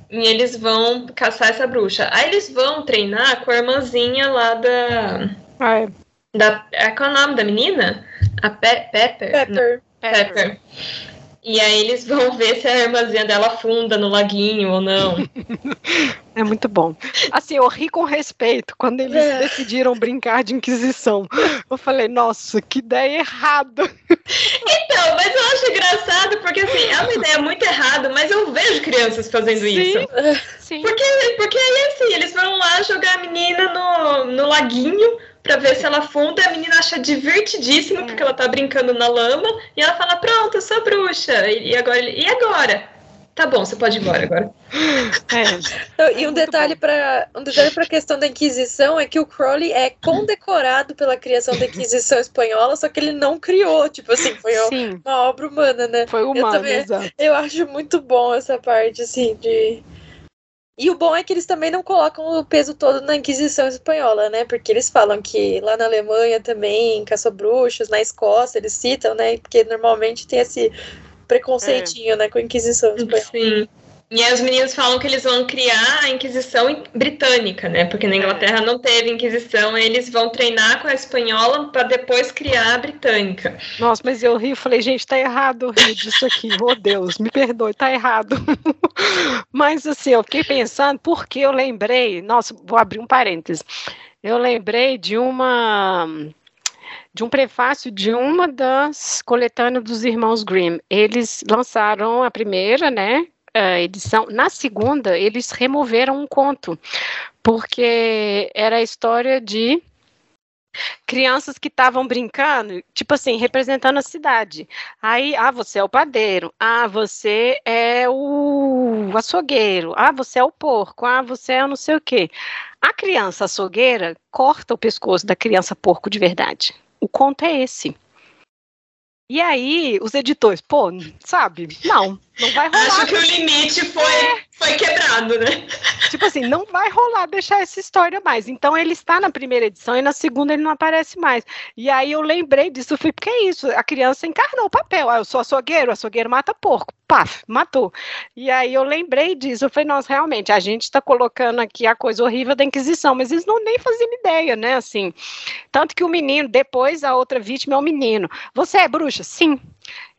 e eles vão caçar essa bruxa. Aí eles vão treinar com a irmãzinha lá da. É. Da, qual é o nome da menina? A Pe Pepper? Pepper. Pepper. Pepper. E aí eles vão ver se a irmãzinha dela afunda no laguinho ou não. <laughs> É muito bom. Assim, eu ri com respeito quando eles é. decidiram brincar de Inquisição. Eu falei, nossa, que ideia errada. Então, mas eu acho engraçado porque assim, é uma ideia muito errada, mas eu vejo crianças fazendo Sim. isso. Sim. Porque, porque aí assim, eles vão lá jogar a menina no, no laguinho para ver se ela funda. A menina acha divertidíssimo, porque ela tá brincando na lama. E ela fala: Pronto, eu sou bruxa. E, agora? E agora? Tá bom, você pode ir embora agora. <laughs> É. E um detalhe para um detalhe para a questão da Inquisição é que o Crowley é condecorado pela criação da Inquisição espanhola, só que ele não criou, tipo assim, foi Sim. uma obra humana, né? Foi humana, eu também, exato. Eu acho muito bom essa parte assim de e o bom é que eles também não colocam o peso todo na Inquisição Espanhola, né? Porque eles falam que lá na Alemanha também caçou bruxos, na Escócia eles citam, né? Porque normalmente tem esse preconceitinho, é. né, com a Inquisição Espanhola. Sim. E aí os meninos falam que eles vão criar a Inquisição britânica, né? Porque na Inglaterra não teve Inquisição, eles vão treinar com a espanhola para depois criar a britânica. Nossa, mas eu ri, falei, gente, tá errado eu rir disso aqui. Oh, Deus, me perdoe, tá errado. <laughs> mas assim, eu fiquei pensando, porque eu lembrei, nossa, vou abrir um parênteses. Eu lembrei de uma de um prefácio de uma das coletâneas dos irmãos Grimm. Eles lançaram a primeira, né, uh, edição. Na segunda, eles removeram um conto, porque era a história de crianças que estavam brincando, tipo assim, representando a cidade. Aí, ah, você é o padeiro, ah, você é o açougueiro, ah, você é o porco, ah, você é não sei o quê. A criança açougueira corta o pescoço da criança porco de verdade. O conto é esse. E aí, os editores, pô, sabe? Não, não vai rolar. Acho que o limite foi, é. foi quebrado, né? Tipo assim, não vai rolar deixar essa história mais. Então, ele está na primeira edição e na segunda ele não aparece mais. E aí eu lembrei disso, fui, porque é isso? A criança encarnou o papel. Ah, eu sou açougueiro, açougueiro mata porco. Paf, matou. E aí eu lembrei disso, eu falei, nossa, realmente, a gente está colocando aqui a coisa horrível da Inquisição, mas eles não nem faziam ideia, né, assim. Tanto que o menino, depois a outra vítima é o menino. Você é bruxa? Sim.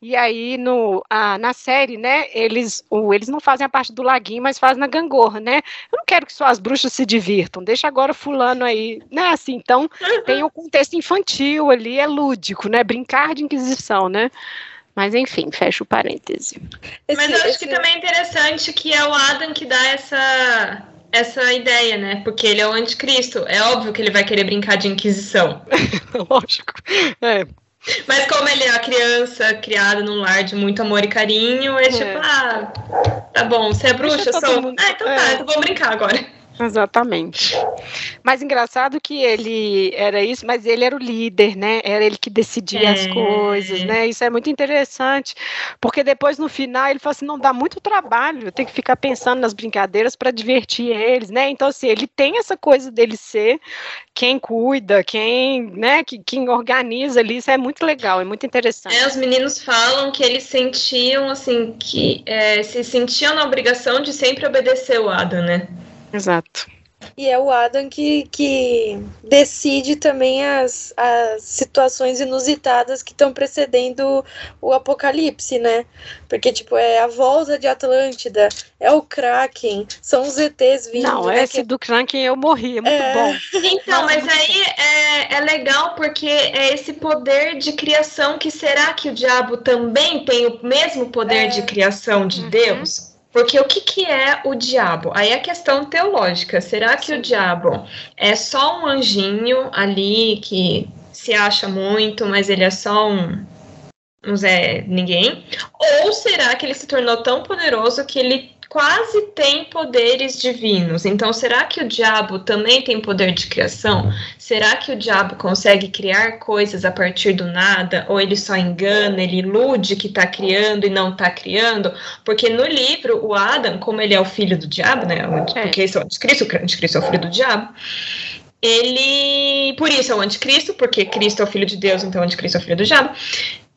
E aí, no, a, na série, né, eles, o, eles não fazem a parte do laguinho, mas fazem na gangorra, né? Eu não quero que só as bruxas se divirtam, deixa agora fulano aí, né, assim, então uhum. tem o um contexto infantil ali, é lúdico, né, brincar de inquisição, né? Mas enfim, fecha o parêntese. Mas eu acho que também é interessante que é o Adam que dá essa essa ideia, né? Porque ele é o anticristo. É óbvio que ele vai querer brincar de inquisição. <laughs> Lógico. É, <laughs> mas como ele é a criança criada num lar de muito amor e carinho, é, é. tipo, ah, tá bom, você é bruxa, sou. Mundo... Ah, então tá, é. então vamos brincar agora. Exatamente. Mas engraçado que ele era isso, mas ele era o líder, né? Era ele que decidia é. as coisas, né? Isso é muito interessante, porque depois no final ele fala assim, não dá muito trabalho, tenho que ficar pensando nas brincadeiras para divertir eles, né? Então assim, ele tem essa coisa dele ser quem cuida, quem, né, que, quem organiza ali, isso é muito legal, é muito interessante. É, os meninos falam que eles sentiam assim que é, se sentiam na obrigação de sempre obedecer o Adam, né? Exato. E é o Adam que, que decide também as, as situações inusitadas que estão precedendo o apocalipse, né? Porque, tipo, é a volta de Atlântida, é o Kraken, são os ETs vindo. Não, né, esse que... do Kraken eu morri, é muito é... bom. Então, mas aí é, é legal porque é esse poder de criação que será que o diabo também tem o mesmo poder é... de criação de uhum. Deus? Porque o que, que é o diabo? Aí a questão teológica. Será que Sim. o diabo é só um anjinho ali que se acha muito, mas ele é só um, um Zé Ninguém? Ou será que ele se tornou tão poderoso que ele quase tem poderes divinos. Então, será que o diabo também tem poder de criação? Será que o diabo consegue criar coisas a partir do nada? Ou ele só engana, ele ilude que está criando e não está criando? Porque no livro, o Adam, como ele é o filho do diabo, né? É. Porque esse é o anticristo, o anticristo é o filho do diabo. Ele, por isso é o anticristo, porque Cristo é o filho de Deus, então o anticristo é o filho do diabo.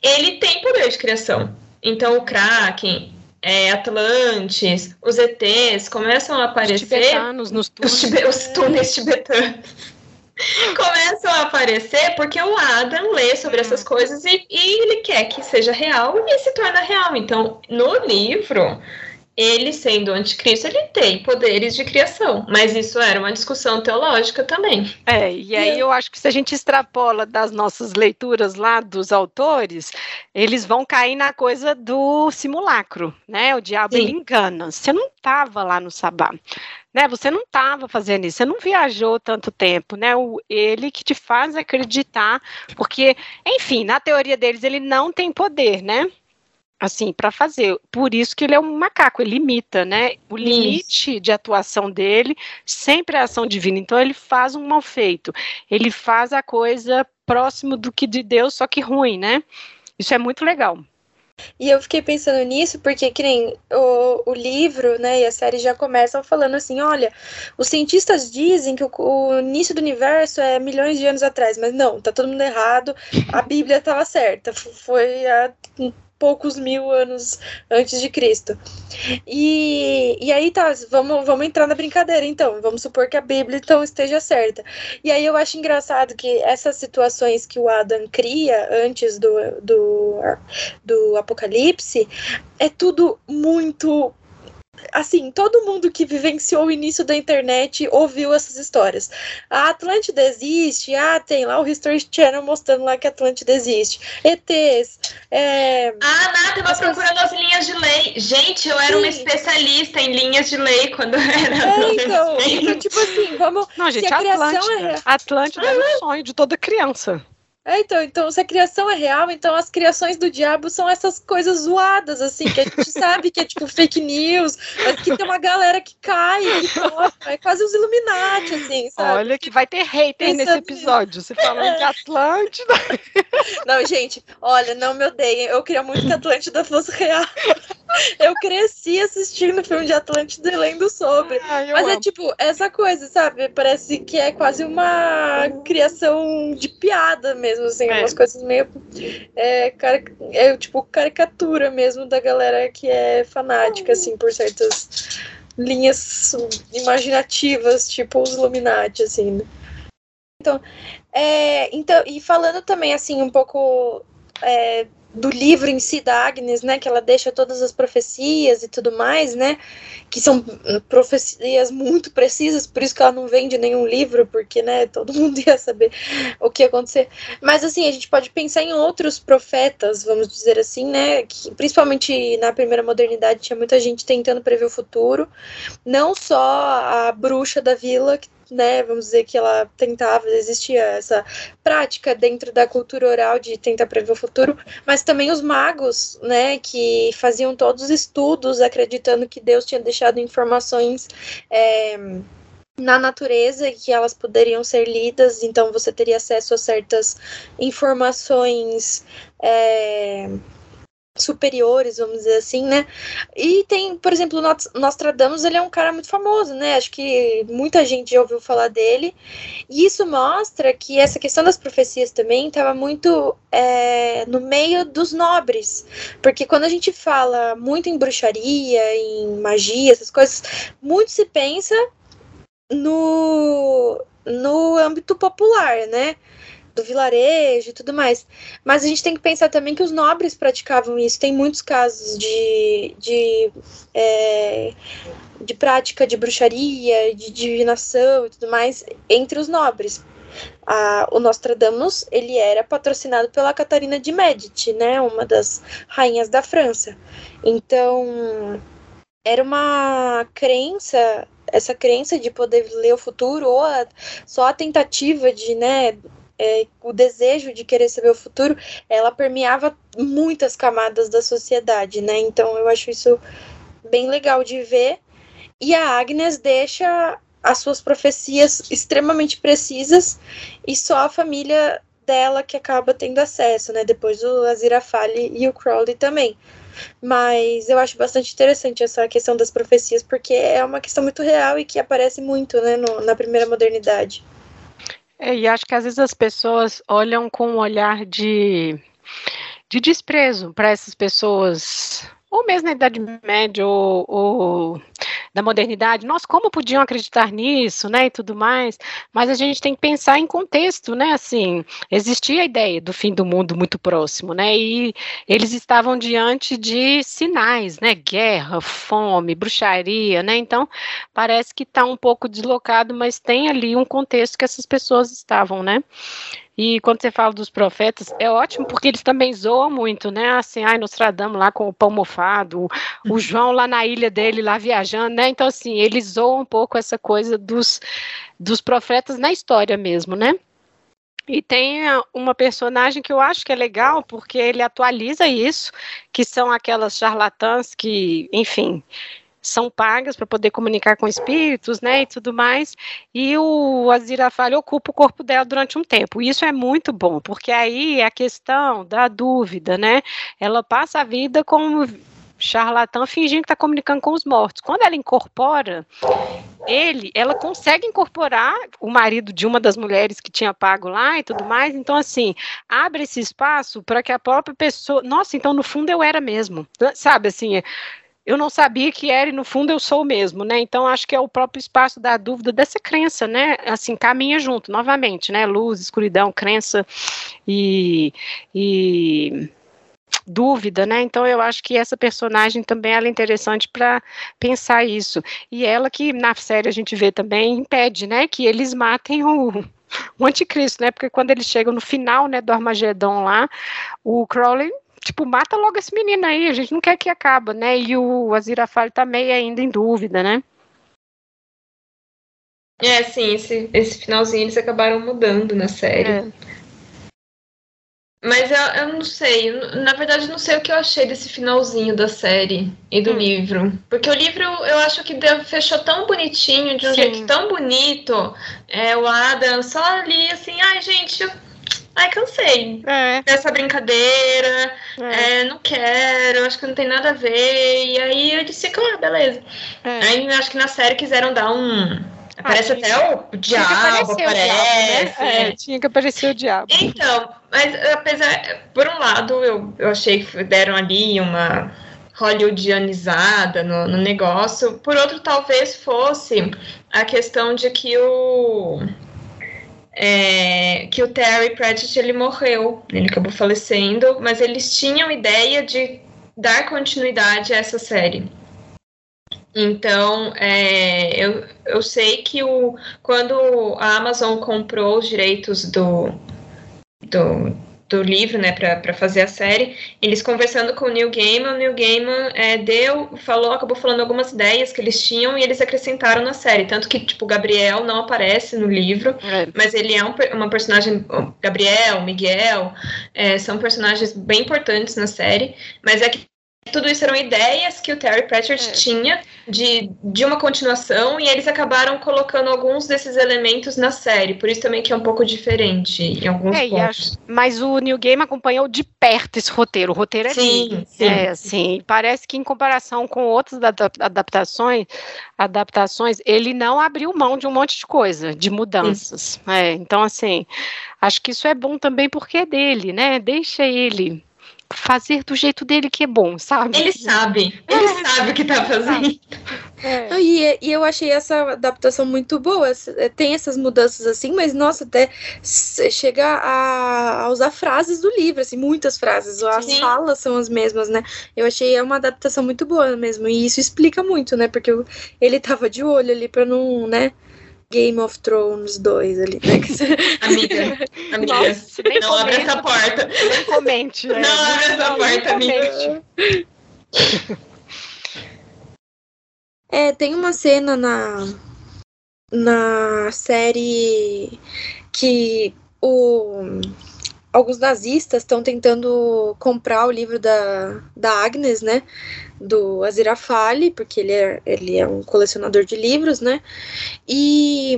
Ele tem poder de criação. Então o Kraken, é, Atlantes, os ETs começam a aparecer. Os tibetanos nos túneis. Os, os túneis tibetanos. <laughs> começam a aparecer porque o Adam lê sobre essas hum. coisas e, e ele quer que seja real e se torna real. Então, no livro, ele sendo o anticristo, ele tem poderes de criação, mas isso era uma discussão teológica também. É, e aí eu acho que se a gente extrapola das nossas leituras lá dos autores, eles vão cair na coisa do simulacro, né? O diabo ele engana. Você não estava lá no sabá. Né, você não estava fazendo isso, você não viajou tanto tempo, né? O, ele que te faz acreditar, porque, enfim, na teoria deles ele não tem poder, né? Assim, para fazer. Por isso que ele é um macaco, ele imita, né? O limite isso. de atuação dele sempre é ação divina. Então ele faz um mal feito. Ele faz a coisa próximo do que de Deus, só que ruim, né? Isso é muito legal. E eu fiquei pensando nisso porque, que nem o, o livro, né, e a série já começam falando assim: olha, os cientistas dizem que o, o início do universo é milhões de anos atrás, mas não, tá todo mundo errado, a Bíblia estava certa, foi há poucos mil anos antes de Cristo. E, e aí tá, vamos, vamos entrar na brincadeira então, vamos supor que a Bíblia então esteja certa. E aí eu acho engraçado que essas situações que o Adam cria antes do, do, do Apocalipse é tudo muito assim, todo mundo que vivenciou o início da internet ouviu essas histórias. A Atlântida existe, ah, tem lá o History Channel mostrando lá que a Atlântida existe. ETs. É... Ah, Nath, eu vou procurando as linhas de lei. Gente, eu era Sim. uma especialista em linhas de lei quando eu era. É, então, então, tipo assim, vamos. Não, gente, a Atlântida. É... Atlântida é um sonho de toda criança. É, então, então, se a criação é real, então as criações do diabo são essas coisas zoadas, assim, que a gente <laughs> sabe que é tipo fake news, mas que tem uma galera que cai, que toca, é quase os Illuminati, assim, sabe? Olha que vai ter hater nesse episódio, você falando é. de Atlântida. <laughs> Não, gente, olha, não me odeiem, eu queria muito que a Atlântida fosse real. <laughs> Eu cresci assistindo filme de Atlântida e lendo sobre. Ai, mas é amo. é tipo, essa coisa, sabe? Parece que é quase uma criação de piada mesmo mesmo, assim, é. umas coisas meio. É, cara, é tipo caricatura mesmo da galera que é fanática, assim, por certas linhas imaginativas, tipo os Illuminati, assim. Né? Então, é, então, e falando também, assim, um pouco é, do livro em si da Agnes, né, que ela deixa todas as profecias e tudo mais, né, que são profecias muito precisas, por isso que ela não vende nenhum livro, porque, né, todo <laughs> mundo ia saber o que ia acontecer. Mas, assim, a gente pode pensar em outros profetas, vamos dizer assim, né, que principalmente na primeira modernidade tinha muita gente tentando prever o futuro, não só a bruxa da vila, que né, vamos dizer que ela tentava, existia essa prática dentro da cultura oral de tentar prever o futuro, mas também os magos, né, que faziam todos os estudos acreditando que Deus tinha deixado informações é, na natureza que elas poderiam ser lidas, então você teria acesso a certas informações. É, superiores, vamos dizer assim, né? E tem, por exemplo, Nostradamus, ele é um cara muito famoso, né? Acho que muita gente já ouviu falar dele. E isso mostra que essa questão das profecias também estava muito é, no meio dos nobres. Porque quando a gente fala muito em bruxaria, em magia, essas coisas, muito se pensa no, no âmbito popular, né? Do vilarejo e tudo mais. Mas a gente tem que pensar também que os nobres praticavam isso. Tem muitos casos de, de, é, de prática de bruxaria, de divinação e tudo mais entre os nobres. A, o Nostradamus ele era patrocinado pela Catarina de Medici, né, uma das rainhas da França. Então era uma crença essa crença de poder ler o futuro ou a, só a tentativa de né é, o desejo de querer saber o futuro, ela permeava muitas camadas da sociedade, né? Então eu acho isso bem legal de ver. E a Agnes deixa as suas profecias extremamente precisas e só a família dela que acaba tendo acesso, né? Depois o Aziraphale e o Crowley também. Mas eu acho bastante interessante essa questão das profecias, porque é uma questão muito real e que aparece muito né, no, na primeira modernidade. É, e acho que às vezes as pessoas olham com um olhar de, de desprezo para essas pessoas, ou mesmo na Idade Média, ou, ou da modernidade, nós como podiam acreditar nisso, né, e tudo mais, mas a gente tem que pensar em contexto, né, assim, existia a ideia do fim do mundo muito próximo, né, e eles estavam diante de sinais, né, guerra, fome, bruxaria, né, então parece que está um pouco deslocado, mas tem ali um contexto que essas pessoas estavam, né, e quando você fala dos profetas, é ótimo porque eles também zoam muito, né? Assim, ai, Nostradamus lá com o pão mofado, o, o João lá na ilha dele, lá viajando, né? Então, assim, eles zoam um pouco essa coisa dos, dos profetas na história mesmo, né? E tem uma personagem que eu acho que é legal, porque ele atualiza isso, que são aquelas charlatãs que, enfim, são pagas para poder comunicar com espíritos, né, e tudo mais, e o Azirafale ocupa o corpo dela durante um tempo. Isso é muito bom, porque aí é a questão da dúvida, né, ela passa a vida como charlatã fingindo que está comunicando com os mortos. Quando ela incorpora ele, ela consegue incorporar o marido de uma das mulheres que tinha pago lá e tudo mais. Então, assim, abre esse espaço para que a própria pessoa. Nossa, então no fundo eu era mesmo. Sabe assim, eu não sabia que era e no fundo eu sou o mesmo, né? Então acho que é o próprio espaço da dúvida dessa crença, né? Assim, caminha junto, novamente, né? Luz, escuridão, crença e, e dúvida, né? Então eu acho que essa personagem também ela é interessante para pensar isso. E ela que na série a gente vê também impede, né, que eles matem o o anticristo, né? Porque quando eles chegam no final, né, do Armagedon lá, o Crowley tipo, mata logo esse menino aí, a gente não quer que acabe, né? E o Aziraphale tá meio ainda em dúvida, né? É, sim, esse, esse finalzinho eles acabaram mudando na série. É. Mas eu, eu não sei, na verdade não sei o que eu achei desse finalzinho da série e do hum. livro. Porque o livro eu acho que fechou tão bonitinho, de um Sim. jeito tão bonito. É, o Adam só ali assim, ai gente, eu, ai cansei é. dessa brincadeira, é. É, não quero, acho que não tem nada a ver. E aí eu disse, ah, beleza. É. Aí acho que na série quiseram dar um Aparece ah, até o diabo, aparece. O diabo, né? é, tinha que aparecer o diabo. Então, mas apesar, por um lado, eu, eu achei que deram ali uma hollywoodianizada no, no negócio. Por outro, talvez fosse a questão de que o é, que o Terry Pratchett ele morreu, ele acabou falecendo, mas eles tinham ideia de dar continuidade a essa série. Então, é, eu, eu sei que o, quando a Amazon comprou os direitos do, do, do livro, né, para fazer a série, eles conversando com o Neil Gaiman, o Neil Gaiman é, deu, falou, acabou falando algumas ideias que eles tinham e eles acrescentaram na série, tanto que, tipo, Gabriel não aparece no livro, é. mas ele é um, uma personagem, Gabriel, Miguel, é, são personagens bem importantes na série, mas é que tudo isso eram ideias que o Terry Pratchett é. tinha de, de uma continuação e eles acabaram colocando alguns desses elementos na série, por isso também que é um pouco diferente em alguns é, pontos. mas o New Game acompanhou de perto esse roteiro, o roteiro é sim, sim. É, assim, parece que em comparação com outras adaptações, adaptações, ele não abriu mão de um monte de coisa, de mudanças. É, então, assim, acho que isso é bom também porque é dele, né? Deixa ele fazer do jeito dele que é bom, sabe? Ele sabe, ele é. sabe o que tá fazendo. É. E, e, eu achei essa adaptação muito boa. É, tem essas mudanças assim, mas nossa, até chega a, a usar frases do livro, assim, muitas frases. As Sim. falas são as mesmas, né? Eu achei uma adaptação muito boa mesmo. E isso explica muito, né? Porque ele tava de olho ali pra não, né? Game of Thrones 2 ali, né? Amiga, <laughs> amiga, Nossa, não comenta, abre essa porta. Nem comente. Não, não abre essa não, porta, amiga. É, tem uma cena na, na série que o, alguns nazistas estão tentando comprar o livro da, da Agnes, né? do Azirafale, porque ele é, ele é um colecionador de livros, né? E,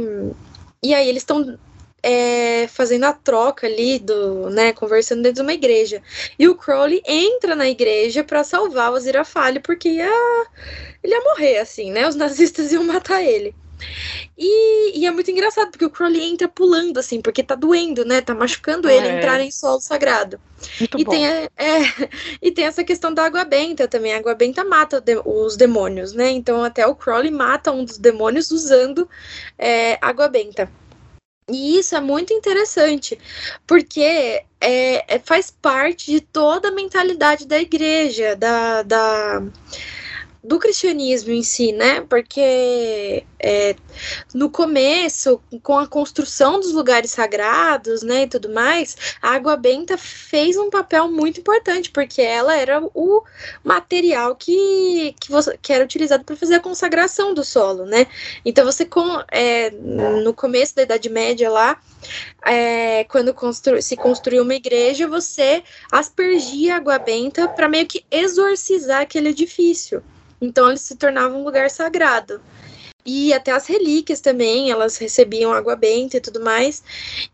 e aí eles estão é, fazendo a troca ali, do, né, conversando dentro de uma igreja. E o Crowley entra na igreja para salvar o Azirafale, porque ia, ele ia morrer, assim, né? Os <laughs> nazistas iam matar ele. E, e, é muito engraçado, porque o Crowley entra pulando, assim, porque tá doendo, né? Tá machucando ele é. entrar em solo sagrado. Muito e, bom. Tem, é, <laughs> e tem essa questão da água benta também. A água benta mata os demônios, né? Então até o Crowley mata um dos demônios usando é, água benta. E isso é muito interessante, porque é, é, faz parte de toda a mentalidade da igreja, da, da do cristianismo em si, né? Porque é, no começo, com a construção dos lugares sagrados, né, e tudo mais, a água benta fez um papel muito importante, porque ela era o material que, que, você, que era utilizado para fazer a consagração do solo, né? Então você com, é, no começo da Idade Média lá, é, quando constru se construiu uma igreja, você aspergia água benta para meio que exorcizar aquele edifício. Então ele se tornava um lugar sagrado. E até as relíquias também, elas recebiam água benta e tudo mais.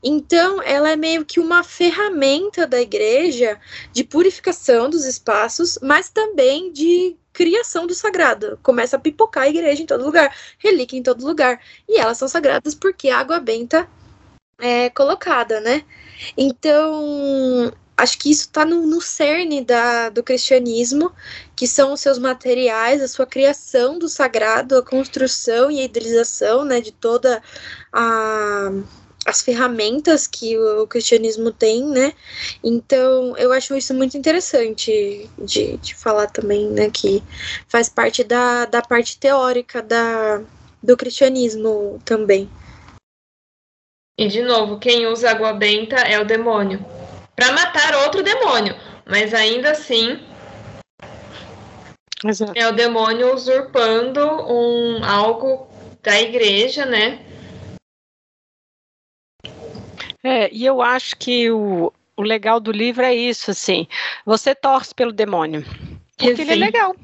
Então, ela é meio que uma ferramenta da igreja de purificação dos espaços, mas também de criação do sagrado. Começa a pipocar a igreja em todo lugar, relíquia em todo lugar. E elas são sagradas porque a água benta é colocada, né? Então, acho que isso está no, no cerne da, do cristianismo, que são os seus materiais, a sua criação do sagrado, a construção e a idealização né, de toda a, as ferramentas que o, cristianismo tem, né? Então eu acho isso muito interessante de, de falar também, né? Que faz parte da, da parte teórica da, do cristianismo também. E de novo, quem usa água benta é o demônio. Para matar outro demônio. Mas ainda assim. Exato. É o demônio usurpando um algo da igreja, né? É, e eu acho que o, o legal do livro é isso, assim. Você torce pelo demônio. Porque ele é legal.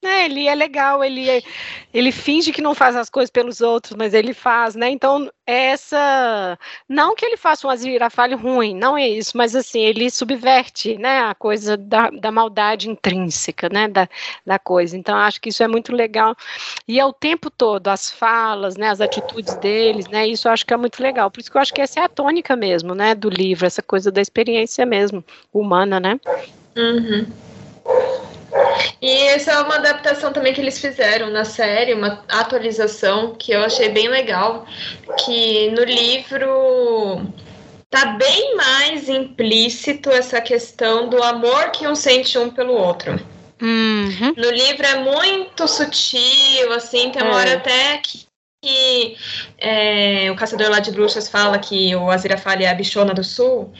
É, ele é legal, ele, é, ele finge que não faz as coisas pelos outros, mas ele faz, né? Então, essa. Não que ele faça um azirafalho ruim, não é isso, mas assim, ele subverte, né? A coisa da, da maldade intrínseca, né? Da, da coisa. Então, acho que isso é muito legal. E é o tempo todo, as falas, né? As atitudes deles, né? Isso eu acho que é muito legal. Por isso que eu acho que essa é a tônica mesmo, né? Do livro, essa coisa da experiência mesmo, humana, né? Uhum. E essa é uma adaptação também que eles fizeram na série, uma atualização que eu achei bem legal, que no livro tá bem mais implícito essa questão do amor que um sente um pelo outro. Uhum. No livro é muito sutil, assim, tem uma é. hora até que, que é, o caçador lá de bruxas fala que o Aziraphale é a bichona do sul.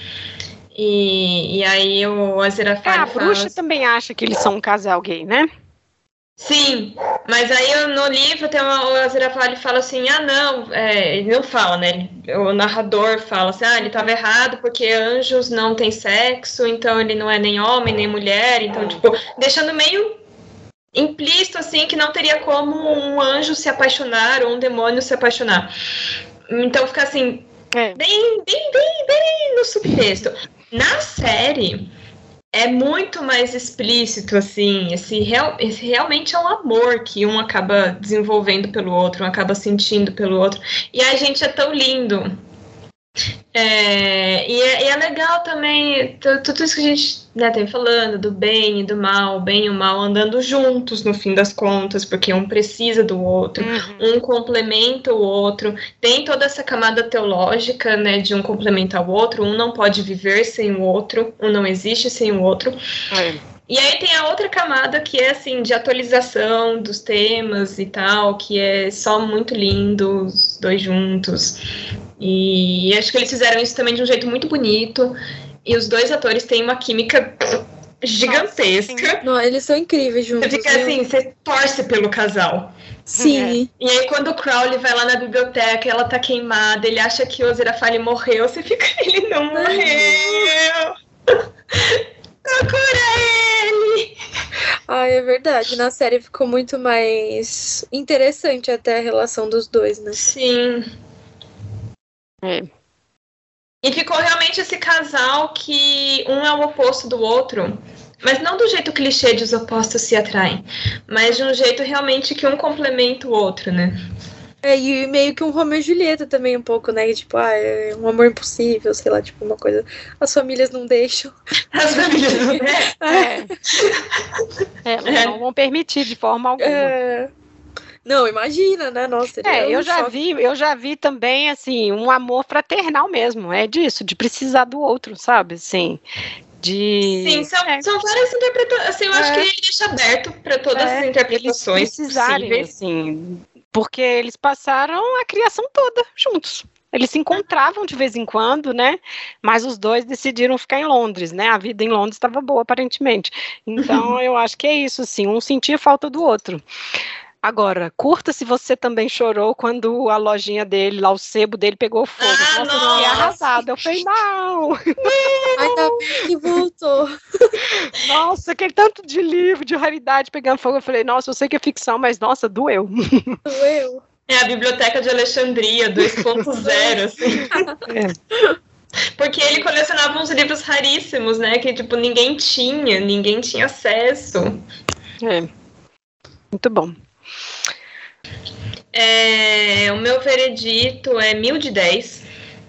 E, e aí o Aziraphale. É, a bruxa assim, também acha que eles são um casal gay, né? Sim, mas aí no livro tem uma, o Aziraphale fala assim, ah não, é, ele não fala, né? o narrador fala assim, ah, ele estava errado porque anjos não têm sexo, então ele não é nem homem nem mulher, então tipo deixando meio implícito assim que não teria como um anjo se apaixonar ou um demônio se apaixonar. Então fica assim é. bem, bem, bem, bem no subtexto. Na série, é muito mais explícito, assim, esse, real, esse realmente é um amor que um acaba desenvolvendo pelo outro, um acaba sentindo pelo outro. E a gente é tão lindo. É, e, é, e, é, legal também tudo isso que a gente né, tem falando do bem e do mal, o bem e o mal andando juntos no fim das contas, porque um precisa do outro, uhum. um complementa o outro. Tem toda essa camada teológica né, de um complementar o outro, um não pode viver sem o outro, um não existe sem o outro. É. E aí tem a outra camada que é assim de atualização dos temas e tal, que é só muito lindo, os dois juntos. E acho que eles fizeram isso também de um jeito muito bonito. E os dois atores têm uma química gigantesca. Nossa, eles são incríveis juntos. Você fica assim, você torce pelo casal. Sim. É. E aí, quando o Crowley vai lá na biblioteca, ela tá queimada, ele acha que o Ozirafale morreu, você fica, <laughs> ele não morreu. <laughs> Procura ele! Ai, é verdade. Na série ficou muito mais interessante até a relação dos dois, né? Sim. É. E ficou realmente esse casal que um é o oposto do outro. Mas não do jeito clichê de os opostos se atraem, mas de um jeito realmente que um complementa o outro, né? É, e meio que um Romeo e Julieta também, um pouco, né? Tipo, ah, é um amor impossível, sei lá, tipo, uma coisa. As famílias não deixam. As famílias não <laughs> deixam. É. é. é. não vão permitir de forma alguma. É. Não, imagina, né? Nossa, é, um eu já choque. vi, eu já vi também assim um amor fraternal mesmo, é disso, de precisar do outro, sabe? Assim, de Sim, são, é. são várias interpretações. Assim, eu é. acho que ele deixa aberto para todas é. as interpretações eles precisarem, possíveis. assim, porque eles passaram a criação toda juntos. Eles se encontravam de vez em quando, né? Mas os dois decidiram ficar em Londres, né? A vida em Londres estava boa, aparentemente. Então, <laughs> eu acho que é isso, sim. Um sentia falta do outro. Agora, curta se você também chorou quando a lojinha dele, lá o sebo dele pegou fogo. Ah, nossa, eu fiquei arrasada. Eu falei, não! Ainda bem que voltou. <laughs> Nossa, aquele tanto de livro, de raridade pegando fogo. Eu falei, nossa, eu sei que é ficção, mas nossa, doeu. <laughs> Doeu. É a Biblioteca de Alexandria 2.0, assim. É. Porque ele colecionava uns livros raríssimos, né? Que, tipo, ninguém tinha, ninguém tinha acesso. É. Muito bom. É, o meu veredito é mil de dez.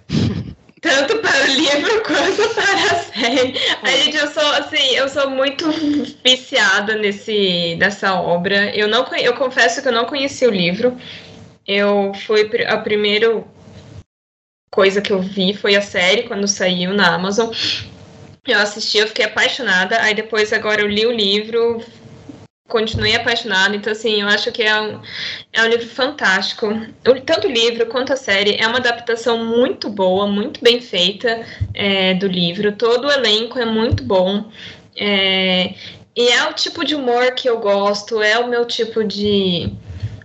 <laughs> Tanto para o livro <laughs> quanto para a série. A gente, eu sou assim, eu sou muito viciada nesse, nessa obra. Eu não eu confesso que eu não conheci o livro. Eu fui a primeiro coisa que eu vi foi a série quando saiu na Amazon. Eu assisti, eu fiquei apaixonada. Aí depois agora eu li o livro, continuei apaixonada. Então, assim, eu acho que é um, é um livro fantástico. Tanto o livro quanto a série é uma adaptação muito boa, muito bem feita é, do livro. Todo o elenco é muito bom. É, e é o tipo de humor que eu gosto, é o meu tipo de,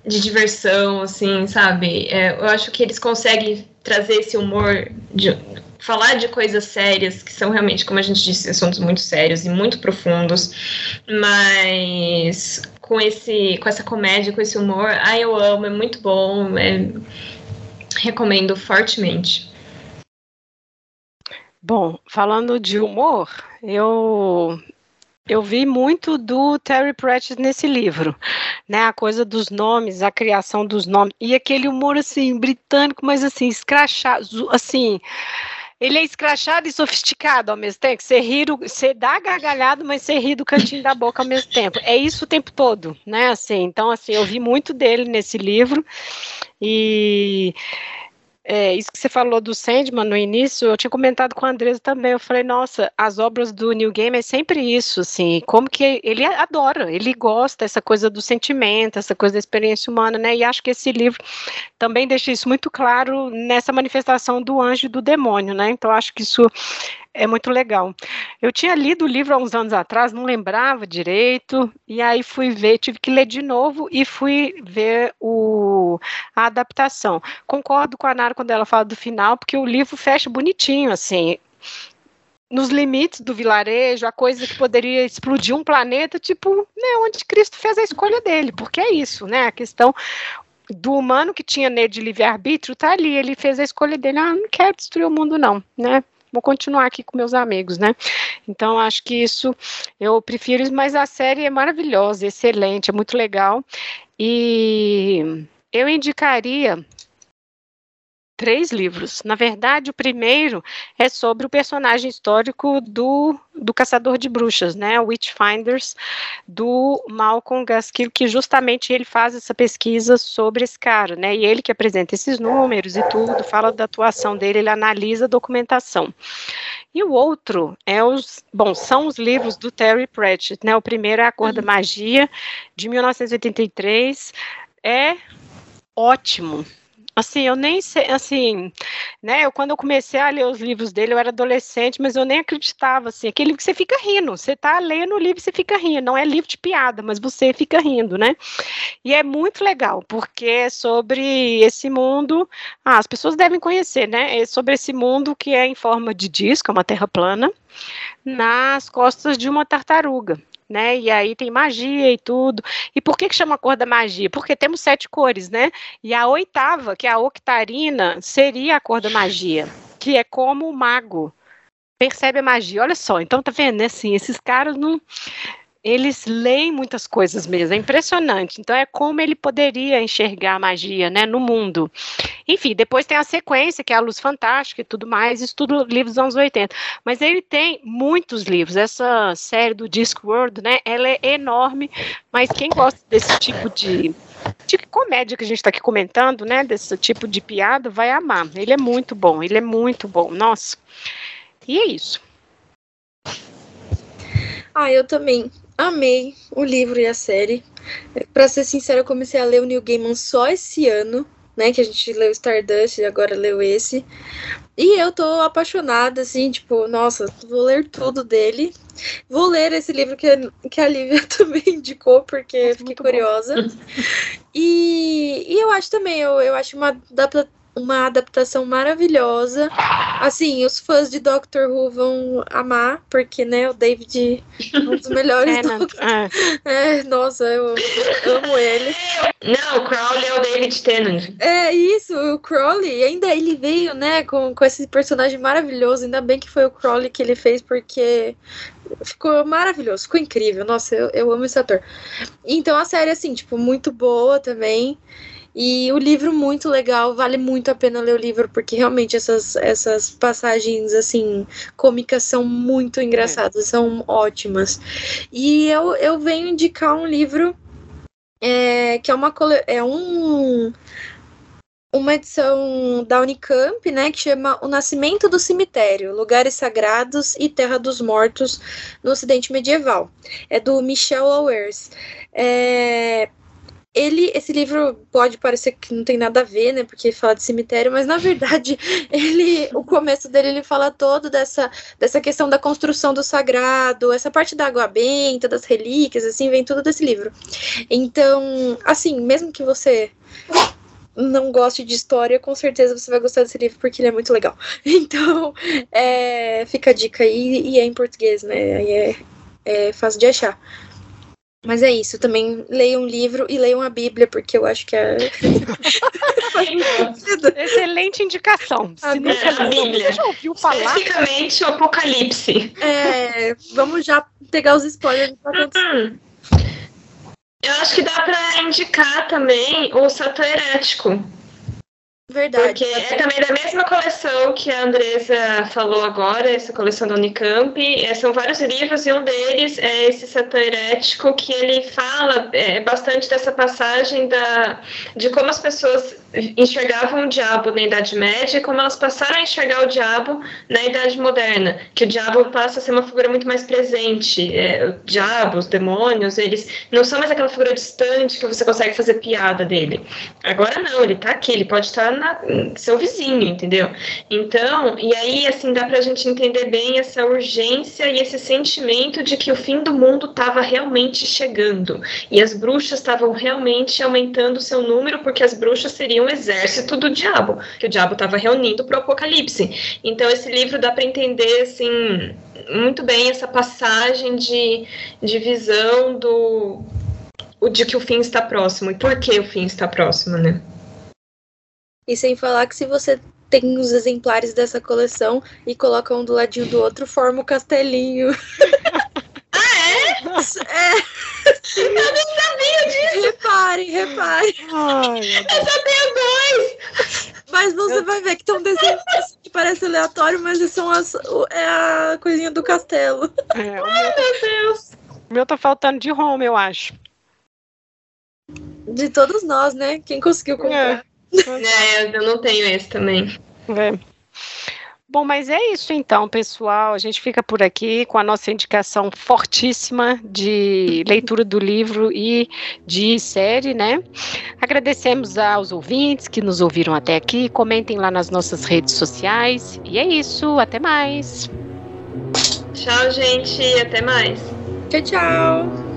de diversão, assim, sabe? É, eu acho que eles conseguem trazer esse humor de falar de coisas sérias, que são realmente, como a gente disse, assuntos muito sérios e muito profundos, mas com esse com essa comédia, com esse humor, ai eu amo, é muito bom, é, recomendo fortemente. Bom, falando de humor, eu eu vi muito do Terry Pratchett nesse livro, né? A coisa dos nomes, a criação dos nomes e aquele humor assim britânico, mas assim escrachado, assim. Ele é escrachado e sofisticado ao mesmo tempo. Você ri, você dá gargalhado, mas você ri do cantinho da boca ao mesmo tempo. É isso o tempo todo, né? Assim, então assim, eu vi muito dele nesse livro e é, isso que você falou do Sandman no início, eu tinha comentado com a Andresa também. Eu falei, nossa, as obras do New Game é sempre isso, assim, como que ele adora, ele gosta essa coisa do sentimento, essa coisa da experiência humana, né? E acho que esse livro também deixa isso muito claro nessa manifestação do anjo e do demônio, né? Então acho que isso é muito legal. Eu tinha lido o livro há uns anos atrás, não lembrava direito, e aí fui ver, tive que ler de novo e fui ver o, a adaptação. Concordo com a Nara quando ela fala do final, porque o livro fecha bonitinho, assim, nos limites do vilarejo, a coisa que poderia explodir um planeta, tipo, né, onde Cristo fez a escolha dele, porque é isso, né, a questão do humano que tinha nele de livre-arbítrio tá ali, ele fez a escolha dele, ah, não quero destruir o mundo não, né, vou continuar aqui com meus amigos, né? Então, acho que isso eu prefiro, mas a série é maravilhosa, excelente, é muito legal. E eu indicaria três livros. Na verdade, o primeiro é sobre o personagem histórico do, do Caçador de Bruxas, né, Witchfinders, do Malcolm Gaskill, que justamente ele faz essa pesquisa sobre esse cara, né, e ele que apresenta esses números e tudo, fala da atuação dele, ele analisa a documentação. E o outro é os, bom, são os livros do Terry Pratchett, né, o primeiro é A Cor da uhum. Magia, de 1983, é ótimo, Assim, eu nem sei, assim, né, eu quando eu comecei a ler os livros dele, eu era adolescente, mas eu nem acreditava, assim, aquele livro que você fica rindo, você tá lendo o livro e você fica rindo, não é livro de piada, mas você fica rindo, né, e é muito legal, porque é sobre esse mundo, ah, as pessoas devem conhecer, né, é sobre esse mundo que é em forma de disco, é uma terra plana, nas costas de uma tartaruga, né? E aí tem magia e tudo. E por que, que chama cor da magia? Porque temos sete cores, né? E a oitava, que é a octarina, seria a cor da magia, que é como o mago percebe a magia. Olha só, então tá vendo, né? Assim, esses caras não eles leem muitas coisas mesmo, é impressionante. Então é como ele poderia enxergar a magia, né, no mundo. Enfim, depois tem a sequência, que é a Luz Fantástica e tudo mais, isso tudo livros dos anos 80. Mas ele tem muitos livros, essa série do Discworld, né, ela é enorme, mas quem gosta desse tipo de de comédia que a gente está aqui comentando, né, desse tipo de piada, vai amar. Ele é muito bom, ele é muito bom, nossa. E é isso. Ah, eu também amei o livro e a série. Para ser sincera, eu comecei a ler o New Gaiman só esse ano, né? Que a gente leu Stardust e agora leu esse. E eu tô apaixonada, assim, tipo, nossa, vou ler tudo dele. Vou ler esse livro que, que a Lívia <laughs> também indicou, porque Nossa, fiquei curiosa. E, e eu acho também, eu, eu acho uma adaptação uma adaptação maravilhosa. Assim, os fãs de Doctor Who vão amar, porque, né, o David é um dos melhores. <laughs> é, é, nossa, eu amo ele. Não, o Crowley é o David Tennant. É isso, o Crowley, ainda ele veio, né, com, com esse personagem maravilhoso. Ainda bem que foi o Crowley que ele fez, porque ficou maravilhoso, ficou incrível. Nossa, eu, eu amo esse ator. Então a série, assim, tipo, muito boa também. E o livro muito legal, vale muito a pena ler o livro, porque realmente essas, essas passagens, assim, cômicas são muito engraçadas, é. são ótimas. E eu, eu venho indicar um livro é, que é uma é um uma edição da Unicamp, né, que chama O Nascimento do Cemitério, Lugares Sagrados e Terra dos Mortos no Ocidente Medieval. É do Michel Lowers. É, ele, esse livro pode parecer que não tem nada a ver, né? Porque fala de cemitério, mas na verdade, <laughs> ele, o começo dele, ele fala todo dessa, dessa questão da construção do sagrado, essa parte da água benta, das relíquias, assim, vem tudo desse livro. Então, assim, mesmo que você não goste de história, com certeza você vai gostar desse livro porque ele é muito legal. <laughs> Então, é, fica a dica aí e é em português, né? É, é fácil de achar. Mas é isso, também leiam um livro e leiam a Bíblia, porque eu acho que é. <laughs> Excelente indicação. A Bíblia. É, a Bíblia. já ouviu falar? Especificamente o Apocalipse. É, vamos já pegar os spoilers do que acontecer. Eu acho que dá para indicar também o Satã Herético. Verdade. Porque é também da mesma coleção que a Andresa falou agora, essa coleção da Unicamp. É, são vários livros e um deles é esse Satã Herético, que ele fala é, bastante dessa passagem da, de como as pessoas enxergavam o diabo na Idade Média e como elas passaram a enxergar o diabo na Idade Moderna, que o diabo passa a ser uma figura muito mais presente. É, o diabo, os demônios, eles não são mais aquela figura distante que você consegue fazer piada dele. Agora não, ele está aqui, ele pode estar na seu vizinho, entendeu? Então, e aí assim dá pra gente entender bem essa urgência e esse sentimento de que o fim do mundo estava realmente chegando e as bruxas estavam realmente aumentando o seu número porque as bruxas seriam um exército do diabo, que o diabo estava reunindo para o apocalipse. Então esse livro dá para entender assim muito bem essa passagem de, de visão do de que o fim está próximo e por que o fim está próximo, né? E sem falar que se você tem os exemplares dessa coleção e coloca um do ladinho do outro, forma o castelinho. <laughs> ah, é? É. Eu nem sabia disso. Reparem, reparem. Ai, eu só tenho dois. Mas você vai ver que estão desenhos assim, que parece aleatório, mas são as, é a coisinha do castelo. É, Ai, meu Deus. O meu tá faltando de home, eu acho. De todos nós, né? Quem conseguiu comprar. É. <laughs> É, eu não tenho esse também. É. Bom, mas é isso então, pessoal. A gente fica por aqui com a nossa indicação fortíssima de leitura do livro e de série, né? Agradecemos aos ouvintes que nos ouviram até aqui. Comentem lá nas nossas redes sociais. E é isso. Até mais. Tchau, gente. Até mais. Tchau, tchau.